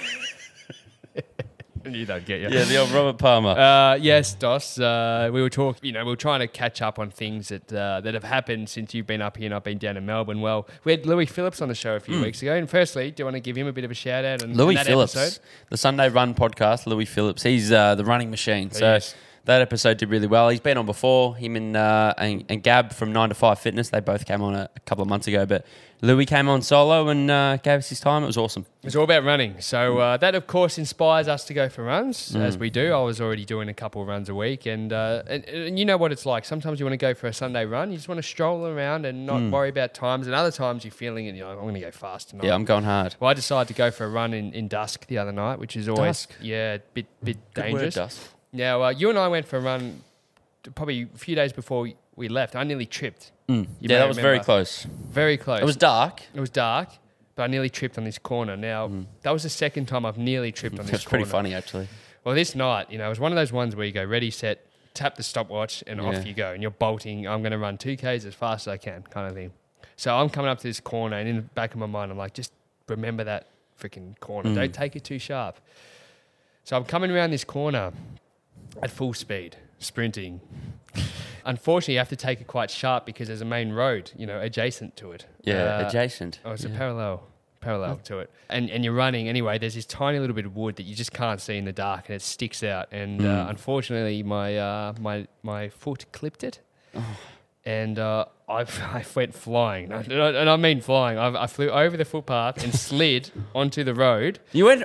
you don't get you. yeah, the old Robert Palmer. Uh, yes, Dos. Uh, we were talking. You know, we were trying to catch up on things that uh, that have happened since you've been up here and I've been down in Melbourne. Well, we had Louis Phillips on the show a few weeks ago. And firstly, do you want to give him a bit of a shout out? And. Louis that Phillips, Episode? the Sunday Run podcast. Louis Phillips, he's uh, the running machine. So Yes. that episode did really well. He's been on before. Him and uh, and, and Gab from Nine to Five Fitness. They both came on a, a couple of months ago, but Louis came on solo and uh, gave us his time. It was awesome. It's all about running. So uh, that, of course, inspires us to go for runs, Mm. as we do. I was already doing a couple of runs a week, and, uh, and and you know what it's like. Sometimes you want to go for a Sunday run. You just want to stroll around and not worry about times. And other times you're feeling it. You know, I'm going to go fast tonight. Mm. Yeah, I'm going hard. Well, I decided to go for a run in, in dusk the other night, which is always Dusk? yeah, a bit bit Good word, dangerous. Dust. Now, uh, you and I went for a run probably a few days before we, left. I nearly tripped. Mm. Yeah, that was very close. Very close. It was dark. It was dark, but I nearly tripped on this corner. Now, that was the second time I've nearly tripped on this corner. It's pretty funny actually. Well, this night, you know, it was one of those ones where you go ready, set, tap the stopwatch, and off you go. And you're bolting. I'm going to run 2Ks as fast as I can, kind of thing. So I'm coming up to this corner, and in the back of my mind, I'm like, just remember that freaking corner. Don't take it too sharp. So I'm coming around this corner at full speed, sprinting. Unfortunately, you have to take it quite sharp because there's a main road, you know, adjacent to it. Yeah, Uh, adjacent. Oh, it's a Yeah. parallel, parallel to it, and and you're running anyway. There's this tiny little bit of wood that you just can't see in the dark, and it sticks out. And uh, Mm. unfortunately, my uh, my my foot clipped it, Oh. and uh, I I went flying, and I, and I mean flying. I, I flew over the footpath and slid onto the road. You went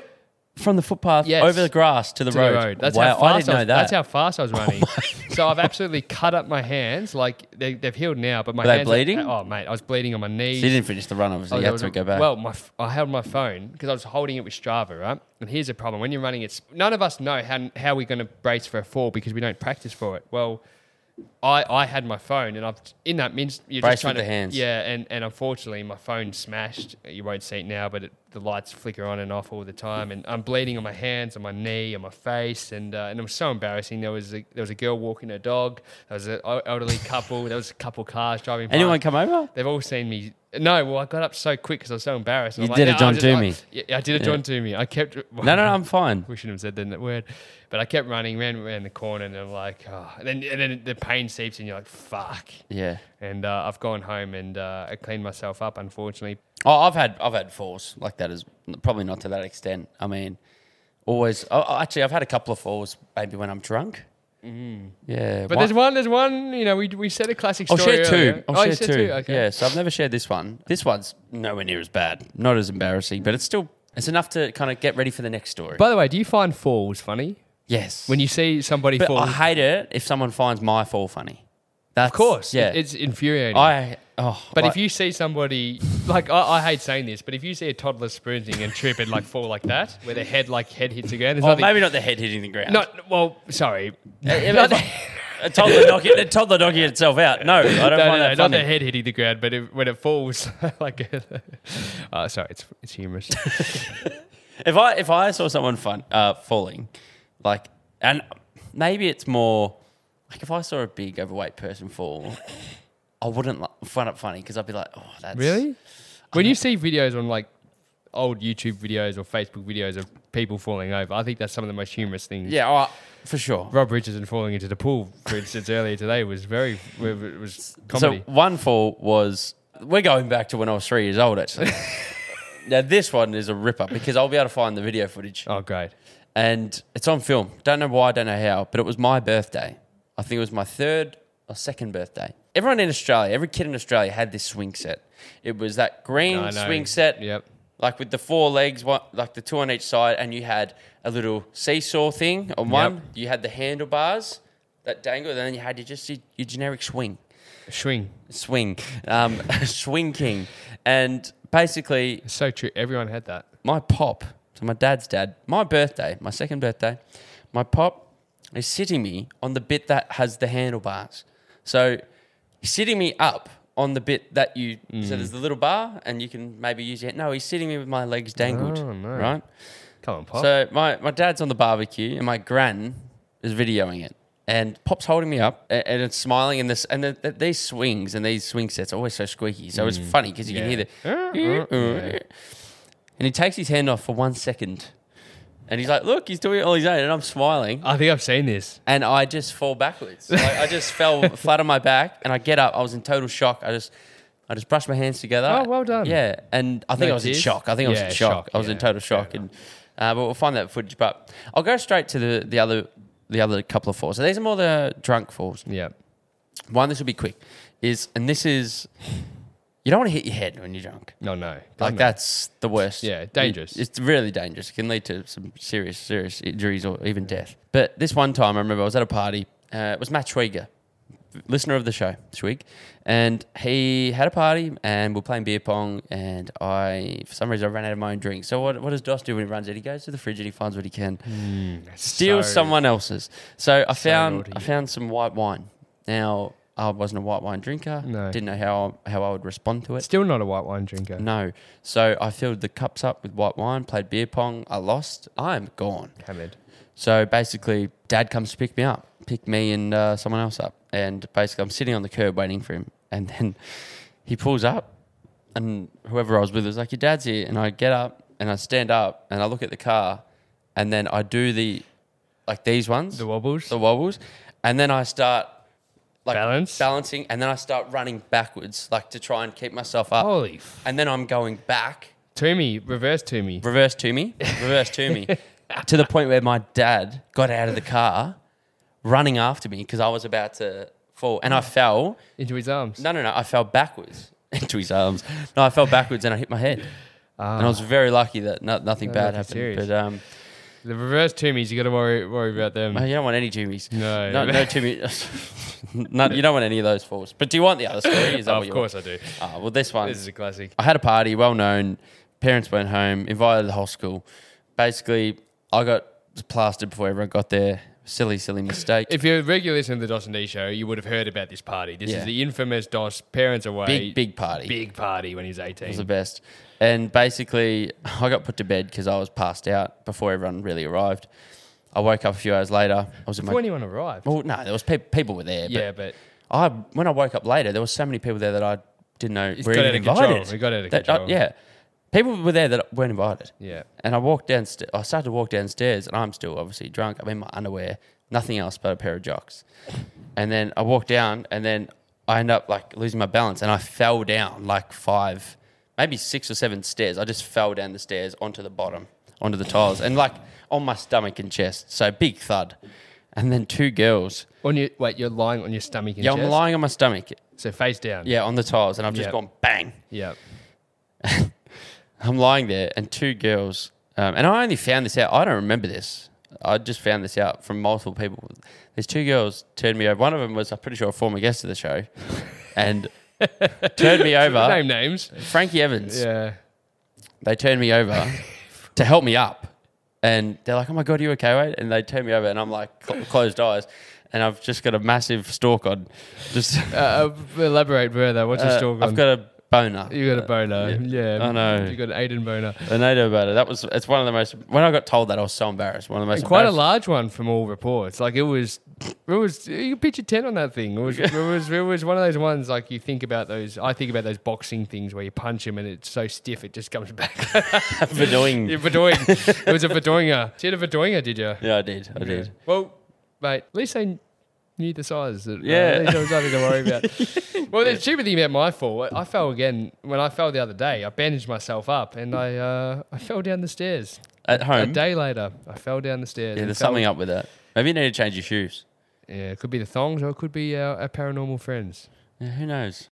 from the footpath Yes. over the grass to the, to road. the road. That's wow, how fast I didn't know was, that. That's how fast I was oh running. so I've absolutely cut up my hands. Like they, they've healed now, but my Were they hands bleeding? oh mate, I was bleeding on my knees. so you didn't finish the run, obviously. Oh, you had was to go back. Well, my f- I held my phone because I was holding it with Strava, right? And here's the problem: when you're running, it's none of us know how how we're going to brace for a fall because we don't practice for it. Well, I, I had my phone, and I've in that means you're Brace just trying with to the hands. Yeah, and, and unfortunately, my phone smashed. You won't see it now, but it, the lights flicker on and off all the time, and I'm bleeding on my hands, on my knee, on my face, and uh, and it was so embarrassing. There was a, there was a girl walking her dog. There was an elderly couple. There was a couple cars driving. by. Anyone come over? They've all seen me. No, well, I got up so quick because I was so embarrassed. You I'm did like, a "No, John Toomey." like- yeah, I did a Yeah. John Toomey. I kept. No, no, no, I'm fine. We shouldn't have said that word, but I kept running, ran around the corner, and I'm like, oh. and then and then the pain seeps, and you're like, fuck. Yeah. And uh, I've gone home and uh, I cleaned myself up. Unfortunately, Oh, I've had I've had falls like that is probably not to that extent. I mean, always. Oh, actually, I've had a couple of falls maybe when I'm drunk. Mm. Yeah, but one- there's one. There's one. You know, we we said a classic I'll story. share two. earlier. I'll oh, share said two. Okay. Yeah, so I've never shared this one. This one's nowhere near as bad. Not as embarrassing, but it's still it's enough to kind of get ready for the next story. By the way, do you find falls funny yes, when you see somebody but fall? I hate it if someone finds my fall funny. That's, of course, yeah. it's infuriating. I oh, But I- if you see somebody, like I, I hate saying this, but if you see a toddler sprinting and trip and like fall like that, where their head like head hits the ground, oh, nothing. maybe not the head hitting the ground. Not well. Sorry. Not, the, a toddler knocking a toddler knocking itself out. No, I don't no, no, find no, that not funny. the head hitting the ground, but it, when it falls, like. uh, sorry, it's it's humorous. If I if I saw someone fun uh, falling, like, and maybe it's more like if I saw a big overweight person fall, I wouldn't like, find it funny because I'd be like, oh, that's really? When you see videos on like old YouTube videos or Facebook videos of people falling over, I think that's some of the most humorous things. Yeah, oh, for sure. Rob Richardson falling into the pool, for instance, earlier today was very it was comedy. So one fall was we're going back to when I was three years old actually. now this one is a ripper because I'll be able to find the video footage oh, great. and it's on film. Don't know why, don't know how, but it was my birthday. I think it was my third or second birthday. Everyone in Australia, every kid in Australia had this swing set. It was that green I know. swing set, Yep. like with the four legs, one, like the two on each side, and you had a little seesaw thing on one. You had the handlebars that dangle, and then you had your just your, your generic swing Swing. swing, um, swing king, and basically It's so true. Everyone had that. my pop, so my dad's dad, my birthday, my second birthday, my pop is sitting me on the bit that has the handlebars. So he's sitting me up on the bit that you. Mm. So there's the little bar, and you can maybe use it. No, he's sitting me with my legs dangled. Oh, no. Right. Come on, Pop. So my, my dad's on the barbecue, and my gran is videoing it. And Pop's holding me up, a- and, it's smiling. And this and the, the, these swings and these swing sets are always so squeaky. So it's funny because you Mm. Yeah. can hear the. And he takes his hand off for one second, and he's like, "Look, he's doing it on his own," and I'm smiling, I think I've seen this. and I just fall backwards. Like, I just fell flat on my back, and I get up. I was in total shock. I just. I just brushed my hands together. Oh, well done. Yeah, and I think No I was in shock. I think I was Yeah, in shock. shock, I was in total shock, and uh, but we'll find that footage. But I'll go straight to the the other the other couple of falls. So these are more the drunk falls. Yeah. One, this will be quick. Is and this is you don't want to hit your head when you're drunk. No, no. Like that's the worst. Yeah, dangerous. It- it's really dangerous. It can lead to some serious, serious injuries or even death. But this one time, I remember I was at a party. Uh, it was Matt Schwieger, listener of the show, Schwieg, and he had a party and we are playing beer pong. And I, for some reason, I ran out of my own drink. So what, what does Dos do when he runs out? He goes to the fridge and he finds what he can, steals so- someone else's. So I found naughty. I found some white wine. Now I wasn't a white wine drinker. No. Didn't know how how I would respond to it. Still not a white wine drinker. No. So I filled the cups up with white wine, played beer pong. I lost. I'm gone. Hammered. So basically, dad comes to pick me up, pick me and uh, someone else up. And basically, I'm sitting on the curb waiting for him. And then he pulls up, and whoever I was with was like, Your dad's here. And I get up and I stand up and I look at the car. And then I do the, like these ones, The wobbles. the wobbles. And then I start like Balance? balancing. And then I start running backwards, like to try and keep myself up Holy. F- and then I'm going back, to me, reverse to me. reverse to me, reverse to me, to the point where my dad got out of the car, running after me because I was about to fall, and I fell. Into his arms. No, no, no, I fell backwards into his arms. No, I fell backwards and I hit my head, Ah. and I was very lucky that no, nothing No, bad happened. serious. But um, The reverse Toomies, you got to worry worry about them. Oh, you don't want any Jimmies. No, No, no Jimmy. no, you don't want any of those fools. But do you want the other story? Is that Oh, what of course I do. Oh, well, this one. This is a classic. I had a party, well known. Parents went home, invited the whole school. Basically, I got plastered before everyone got there. Silly, silly mistake. If you're a regular listener to the Dos and D show, you would have heard about this party. This Yeah. is the infamous Dos parents away big, big party. big party when he was It 18. was the best. And basically, I got put to bed because I was passed out before everyone really arrived. I woke up a few hours later. I was in Before my. anyone arrived. Well, no, there was pe- people were there. yeah, but But I when I woke up later, there was so many people there that I didn't know were got even out of control. invited. It got out of That- uh, control. yeah, people were there that weren't invited. yeah. And I walked downstairs. I started to walk downstairs, and I'm still obviously drunk. I'm in my underwear, nothing else but a pair of jocks. And then I walked down, and then I end up like losing my balance, and I fell down like five, maybe six or seven stairs. I just fell down the stairs onto the bottom, onto the tiles, and like on my stomach and chest. So big thud. And then two girls. On your wait, you're lying on your stomach and Yeah, chest. I'm lying on my stomach. So face down. Yeah, on the tiles, and I've just Yep. gone bang. Yeah. I'm lying there, and two girls, um, and I only found this out. I don't remember this. I just found this out from multiple people. These two girls turned me over. One of them was, I'm pretty sure, a former guest of the show, and turned me over. Name names. Frankie Evans. Yeah. They turned me over to help me up, and they're like, "Oh my god, are you okay, Wade?" And they turned me over, and I'm like, cl- closed eyes, and I've just got a massive stalk on. Just Uh, uh, elaborate further. What's uh, stalk I've got a boner. you got a boner. yeah. Yeah. I know. You got an Aiden boner. Know about it. That was it's one of the most. When I got told that, I was so embarrassed. One of the most And quite a large one from all reports. Like it was, it was. You could pitch a ten on that thing. It was, it was, it was one of those ones. Like you think about those. I think about those boxing things where you punch him and it's so stiff it just comes back. for doing. yeah, Verdoing. it was a Verdoinger. Did a Verdoinger, did you? Yeah, I did. I did. Well, mate, at least they knew the size. Uh, Yeah. There was nothing to worry about. well, the stupid thing about my fall, I fell again when I fell the other day. I bandaged myself up and I uh, I fell down the stairs. At home. A day later, I fell down the stairs. Yeah, there's something up with that. Maybe you need to change your shoes. Yeah, it could be the thongs or it could be our, our paranormal friends. Yeah, who knows?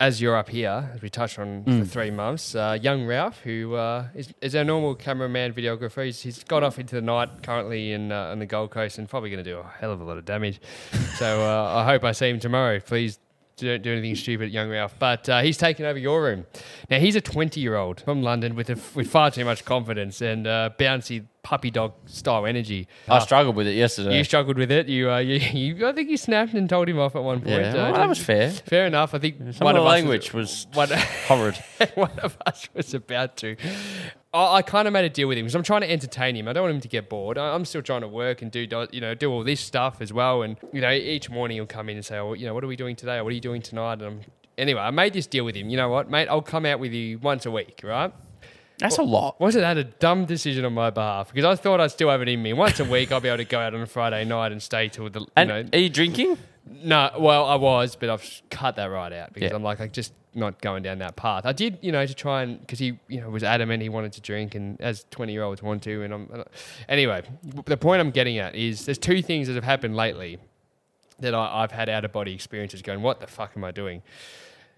As you're up here, as we touched on for Mm. three months, uh, young Ralph, who uh, is, is our normal cameraman, videographer, he's, he's got off into the night currently in uh, on the Gold Coast and probably going to do a hell of a lot of damage. so uh, I hope I see him tomorrow. Please don't do anything stupid, young Ralph. But uh, he's taken over your room. Now he's a 20 year old from London with a, with far too much confidence and uh, bouncy puppy dog style energy. I Uh, struggled with it yesterday. you struggled with it. You, uh, you, you, I think you snapped and told him off at one point. yeah, Uh, well, that was fair. fair enough. I think Some one of the language was one, horrid. one of us was about to. I, I kind of made a deal with him because I'm trying to entertain him. I don't want him to get bored. I, I'm still trying to work and do do- you know do all this stuff as well. And you know, each morning he'll come in and say, "Oh, you know, what are we doing today? Or what are you doing tonight?" And I'm, anyway, I made this deal with him. You know what, mate? I'll come out with you once a week, right? That's a lot. Wasn't that a dumb decision on my behalf? Because I thought I'd still have it in me. Once a week, I'll be able to go out on a Friday night and stay till the. You And know, are you drinking? no, well, I was, but I've cut that right out because Yeah. I'm like, I'm just not going down that path. I did, you know, to try and because he, you know, was adamant he wanted to drink, and as 20 year olds want to. And I'm and I- anyway. The point I'm getting at is there's two things that have happened lately that I, I've had out of body experiences. Going, what the fuck am I doing?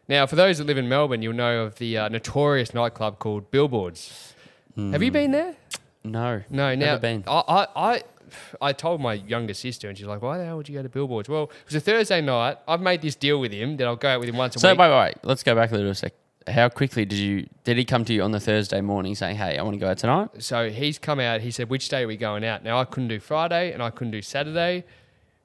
Now, for those that live in Melbourne, you'll know of the uh, notorious nightclub called Billboards. Have you been there? No. No, now Never been. I, I, I, I told my younger sister, and she's like, "Why the hell would you go to Billboards?" Well, it was a Thursday night. I've made this deal with him that I'll go out with him once a week. So week. wait, wait, wait. Let's go back a little sec. How quickly did you did he come to you on the Thursday morning saying, "Hey, I want to go out tonight"? so he's come out. He said, "Which day are we going out?" Now I couldn't do Friday, and I couldn't do Saturday.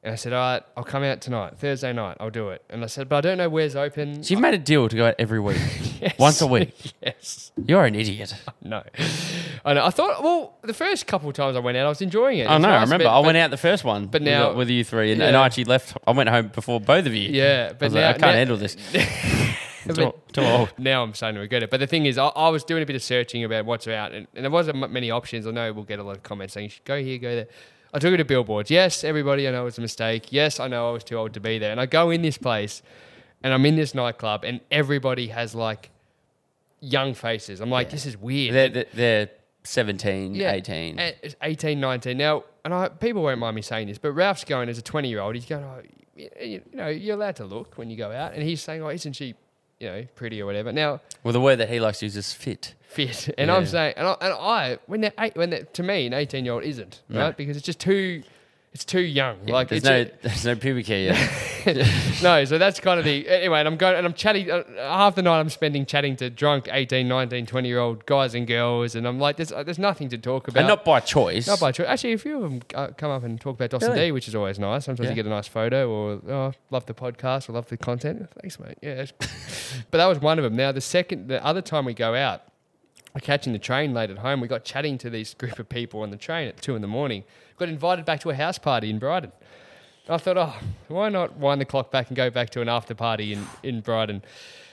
And I said, "All right, I'll come out tonight, Thursday night. I'll do it." And I said, "But I don't know where's open." So you've made a deal to go out every week, Yes. once a week. yes. You're an idiot. No. I know. I thought. Well, the first couple of times I went out, I was enjoying it. It I was know. I nice, remember. but- I but- went out the first one, but now- with you three, and, and Yeah. I actually left. I went home before both of you. Yeah, I but was now like, I can't now- handle this. but- too, too old. now I'm starting to regret it. But the thing is, I, I was doing a bit of searching about what's out, and, and there wasn't m- many options. I know we'll get a lot of comments saying you should go here, go there. I took it to billboards. Yes, everybody, I know it was a mistake. Yes, I know I was too old to be there. And I go in this place, and I'm in this nightclub, and everybody has like young faces. I'm like, this is weird. They're, they're, they're 17, 18. And 18, 19. Now, and I, people won't mind me saying this, but Ralph's going as a 20 year old. He's going, oh, you, you know, you're allowed to look when you go out. And he's saying, oh, isn't she, you know, pretty or whatever. Now, Well, the word that he likes to use is fit. fit, and I'm saying, and I, and I when they're eight, when they're, to me, an 18 year old isn't No. right because it's just too, it's too young. Yeah, like there's no a- there's no pubic hair yet. no, so that's kind of the anyway. And I'm going and I'm chatting uh, half the night. I'm spending chatting to drunk 18, 19, 20 year old guys and girls, and I'm like, there's uh, there's nothing to talk about. and not by choice. Not by choice. Actually, a few of them uh, come up and talk about Dos and Really? D, which is always nice. Sometimes Yeah. you get a nice photo, or oh, love the podcast, or love the content. Thanks, mate. Yeah, but that was one of them. Now the second, the other time we go out, we're catching the train late at home. We got chatting to these group of people on the train at two in the morning. Got invited back to a house party in Brighton. I thought, oh, why not wind the clock back and go back to an after party in, in Brighton?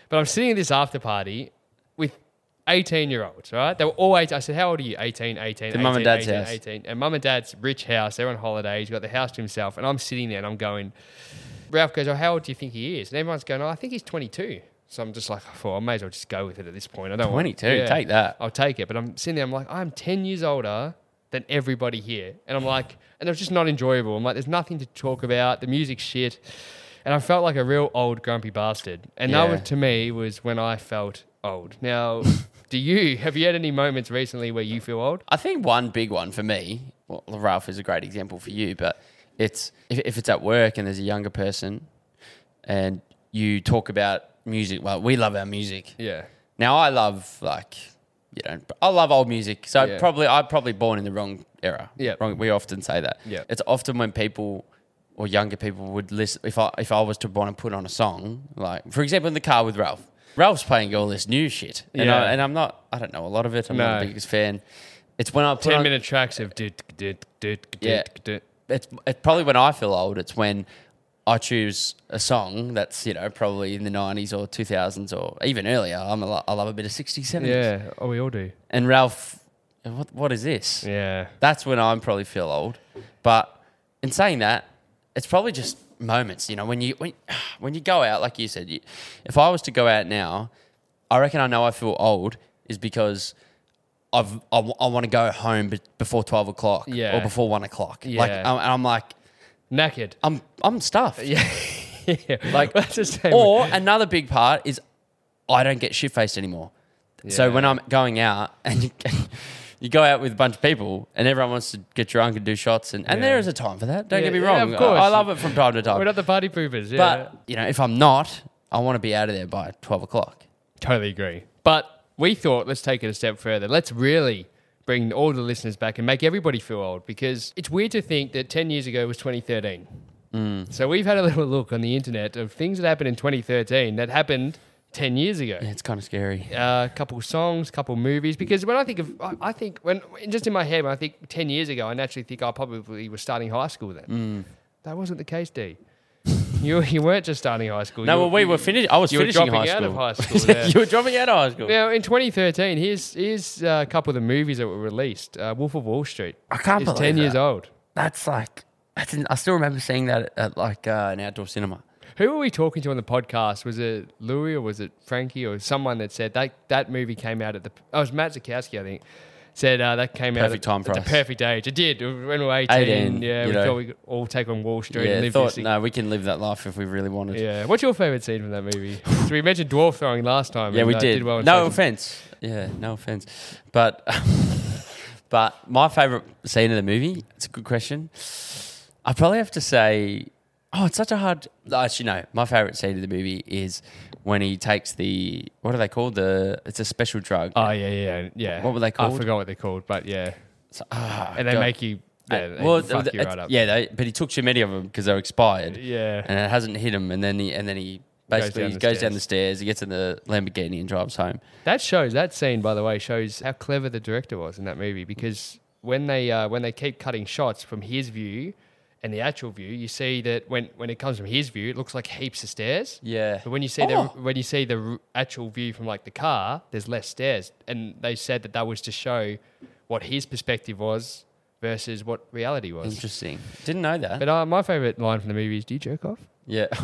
But I'm sitting at this after party with 18 year olds, right? They were all 18. I said, how old are you? 18, 18, The 18, mum and dad's 18, house. 18. And mum and dad's rich house. They're on holiday. He's got the house to himself. And I'm sitting there and I'm going, Ralph goes, oh, how old do you think he is? And everyone's going, oh, I think he's 22. So I'm just like, oh, I may as well just go with it at this point. I don't want 22, Yeah. take that. I'll take it. But I'm sitting there, I'm like, I'm 10 years older than everybody here. And I'm like, and it was just not enjoyable. I'm like, there's nothing to talk about. The music's shit. And I felt like a real old grumpy bastard. And that was, to me was when I felt old. Now, do you, have you had any moments recently where you feel old? I think one big one for me, well, Ralph is a great example for you, but it's if, if it's at work and there's a younger person and you talk about music, well, we love our music. Yeah. Now I love like you know I love old music, so Yeah. probably I'm probably born in the wrong era. Yeah. wrong. We often say that. Yeah. it's often when people or younger people would listen. If I if I was to want to put on a song, like for example in the car with Ralph, Ralph's playing all this new shit, and, Yeah. I, and I'm not. I don't know a lot of it. I'm not the biggest fan. It's when I put 10 on, minute tracks of dit, dit, dit, Yeah. dit. it's, it's probably when I feel old. It's when I choose a song that's you know probably in the '90s or 2000s or even earlier. I'm a lo- I love a bit of '60s, '70s. Yeah. Oh, we all do. And Ralph, what what is this? Yeah. That's when I'm probably feel old. But in saying that, it's probably just moments. You know, when you when when you go out, like you said, you, if I was to go out now, I reckon I know I feel old is because. I've, I, want to go home be- before 12 o'clock Yeah. or before 1 o'clock. Like, Yeah. I'm, and I'm like, Knackered. I'm, I'm stuffed. Yeah. yeah. Like- that's the same. Or another big part is I don't get shit faced anymore. So when I'm going out and you, you go out with a bunch of people and everyone wants to get drunk and do shots and, and Yeah. there is a time for that. Don't Yeah, get me yeah, wrong. of I- course. I love it from time to time. We're not the party poopers. Yeah. But you know, if I'm not, I want to be out of there by twelve o'clock. Totally agree. But we thought, let's take it a step further. Let's really bring all the listeners back and make everybody feel old because it's weird to think that 10 years ago was 2013. Mm. So we've had a little look on the internet of things that happened in 2013 that happened 10 years ago. Yeah, it's kind of scary. A couple songs, a couple movies. Because when I think of, I, I think when just in my head, when I think 10 years ago, I naturally think I probably was starting high school then. Mm. That wasn't the case, D. you, you weren't just starting high school. No, You well, we you- were finished. I was you were finishing dropping high out school. of high school, yeah. you were dropping out of high school. Now, in 2013, here's here's uh, a couple of the movies that were released. Uh, Wolf of Wall Street. I can't is believe 10 years old. That's like that's. In, I still remember seeing that at like uh, an outdoor cinema. Who were we talking to on the podcast? Was it Louis or was it Frankie or someone that said that that movie came out at the? Oh, it was Matt Zakowski, I think. Said uh, that came out Perfect at, time at for the perfect age. It did when we were 18. 18, yeah, we know. thought we could all take on Wall Street and Yeah, live thought this. no, we can live that life if we really wanted. Yeah. What's your favorite scene from that movie? so we mentioned dwarf throwing last time. Yeah, and, we uh, did. well no offense. Yeah, no offense. But but my favorite scene of the movie. It's a good question. I probably have to say. Oh, it's such a hard. Actually, no. My favorite scene of the movie is when he takes the what are they called? The it's a special drug. Oh yeah, yeah, yeah. What were they called? I forgot what they're called, but yeah. So- ah, And they God. make you. Yeah, they well, fuck you right up. yeah. They, but he took too many of them because they're expired, Yeah. and it hasn't hit him. And then he and then he Goes basically down goes, down the stairs. He gets in the Lamborghini and drives home. That shows that scene, by the way, shows how clever the director was in that movie because when they uh, when they keep cutting shots from his view and the actual view, you see that when, when it comes from his view, it looks like heaps of stairs. Yeah. But when you see Oh. the when you see the actual view from like the car, there's less stairs, and they said that that was to show what his perspective was versus what reality was. Interesting. Didn't know that. But uh, my favorite line from the movie is, "Do you jerk off?" Yeah.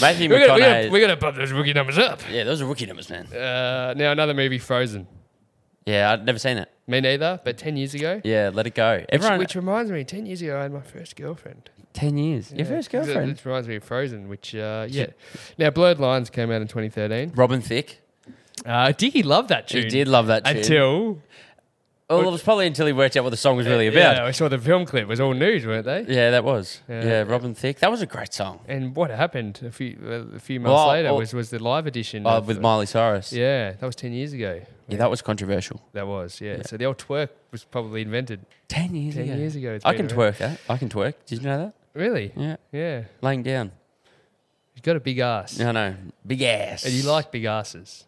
Matthew We're gonna, we're, gonna, McConaughey. we're gonna bump those rookie numbers up. Yeah, those are rookie numbers, man. Uh, now another movie, Frozen. Yeah, I'd never seen it. Me neither, but 10 years ago. Yeah, let it go. Which, Everyone, which reminds me, 10 years ago, I had my first girlfriend. ten years. Your Yeah. first It- girlfriend, It reminds me of Frozen, which, uh, yeah. Now, Blurred Lines came out in 2013. Robin Thicke. Uh, Dickie loved that tune. He did love that tune. Until. well, it was probably until he worked out what the song was really about. Yeah, I saw the film clip. It was all news, weren't they? Yeah, that was. Yeah. Yeah, Robin Thicke. That was a great song. And what happened a few uh, a few months Well, later well- was, was the live edition Oh, of- with Miley Cyrus. Yeah. Yeah, that was 10 years ago. That was controversial. That was, yeah. Yeah. So the old twerk was probably invented Ten years 10 ago. years ago. I can around. twerk that. I can twerk. Did you know that? Really? Yeah. Yeah. Laying down. You've got a big ass. I no, Big ass. And you like big asses.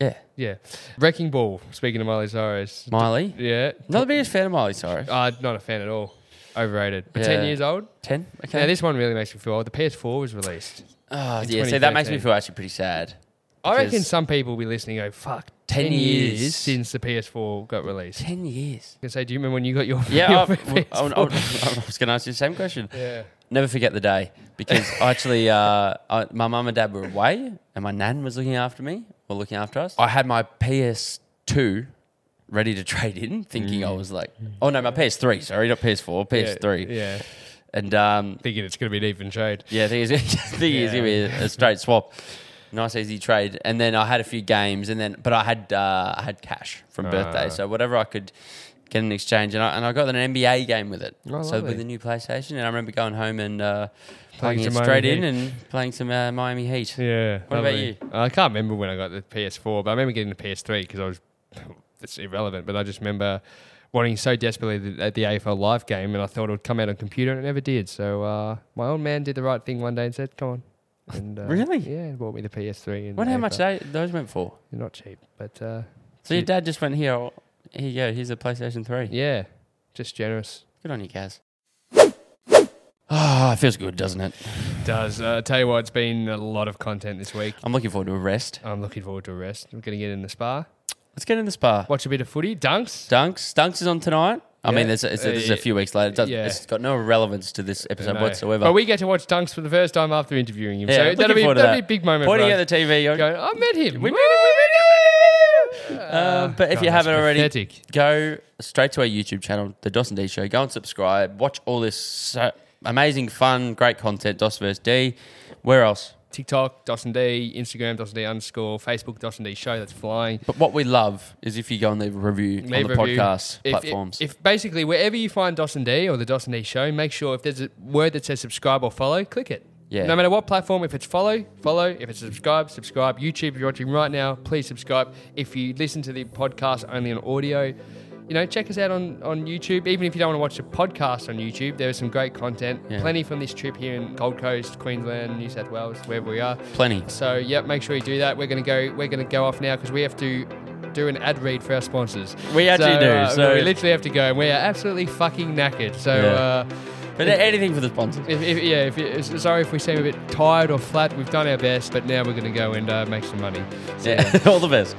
Yeah. Yeah. Wrecking Ball, speaking of Miley Cyrus. Miley. Yeah. Not the biggest fan of Miley Cyrus. Uh, not a fan at all. Overrated. But 10 years old? Ten. Okay. Now, this one really makes me feel old. The PS4 was released. oh, yeah. See, that makes me feel actually pretty sad. I reckon some people will be listening go, fuck, 10 10, years. years. since the PS4 got released. Ten years. was gonna say, do you remember when you got your, Yeah. your I, I, PS4? I- I was going to ask you the same question. yeah. Never forget the day because actually, uh, I, my mum and dad were away, and my nan was looking after me or looking after us. I had my PS2 ready to trade in, thinking I was like, oh no, my PS3. Sorry, not PS4, PS3. Yeah. yeah. And um, Thinking it's going to be an even trade. yeah, thing is, thing is, gonna be a, a straight swap. Nice easy trade, and then I had a few games, and then but I had uh, I had cash from birthday, Ah. so whatever I could get an exchange, and I, and I got an NBA game with it. Oh, so lovely. with the new PlayStation, and I remember going home and uh, Playing plugging it some straight Miami in and playing some uh, Miami Heat. Yeah. What about lovely. I can't remember when I got the PS4, but I remember getting the PS3 because I was. It's irrelevant, but I just remember wanting so desperately the, the AFL live game, and I thought it would come out on computer, and it never did. So uh, my old man did the right thing one day and said, "Come on." And, uh, Really? Yeah, and bought me the PS3. And Wonder how much they, those went for. They're not cheap, but uh, So your dad just went here. oh, Here you go. Here's a PlayStation Three. yeah, just generous. Good on you, Kaz. Ah, it feels good, doesn't it? Does uh, tell you what? It's been a lot of content this week. I'm looking forward to a rest. I'm looking forward to a rest. We're going to get in the spa, Let's get in the spa. watch a bit of footy, dunks. Dunks. Dunks is on tonight. I Yeah. mean, there's a, it's, Uh, this is a few weeks later. It yeah. It's got no relevance to this episode No. whatsoever. But we get to watch dunks for the first time after interviewing him. Yeah, so that'll be that'll that. be a big moment. pointing at the TV. you're Going, I met him. We met him. Um, but if you haven't already, pathetic. go straight to our YouTube channel, The Dos and D Show. Go and subscribe. Watch all this so amazing, fun, great content. Dos vs D. Where else? TikTok, Dos and D, Instagram, Dos and D underscore, Facebook, Dos and D show. That's flying. But what we love is if you go and leave a review Leave on the review. podcast If, platforms. If, if basically wherever you find Dos and D or the Dos and D show, make sure if there's a word that says subscribe or follow, click it. Yeah. No matter what platform, if it's follow, follow. If it's subscribe, subscribe. YouTube, if you're watching right now, please subscribe. If you listen to the podcast only on audio, you know, check us out on, on YouTube. Even if you don't want to watch a podcast on YouTube, there is some great content. Yeah. Plenty from this trip here in Gold Coast, Queensland, New South Wales, wherever we are. Plenty. So yeah, make sure you do that. We're gonna go. We're gonna go off now because we have to do an ad read for our sponsors. We actually do, uh, so- we literally have to go, and we are absolutely fucking knackered. So. Yeah. Uh, But anything for the sponsors. if, if, yeah, if, sorry if we seem a bit tired or flat. We've done our best, but now we're going to go and uh, make some money. So, Yeah. all the best.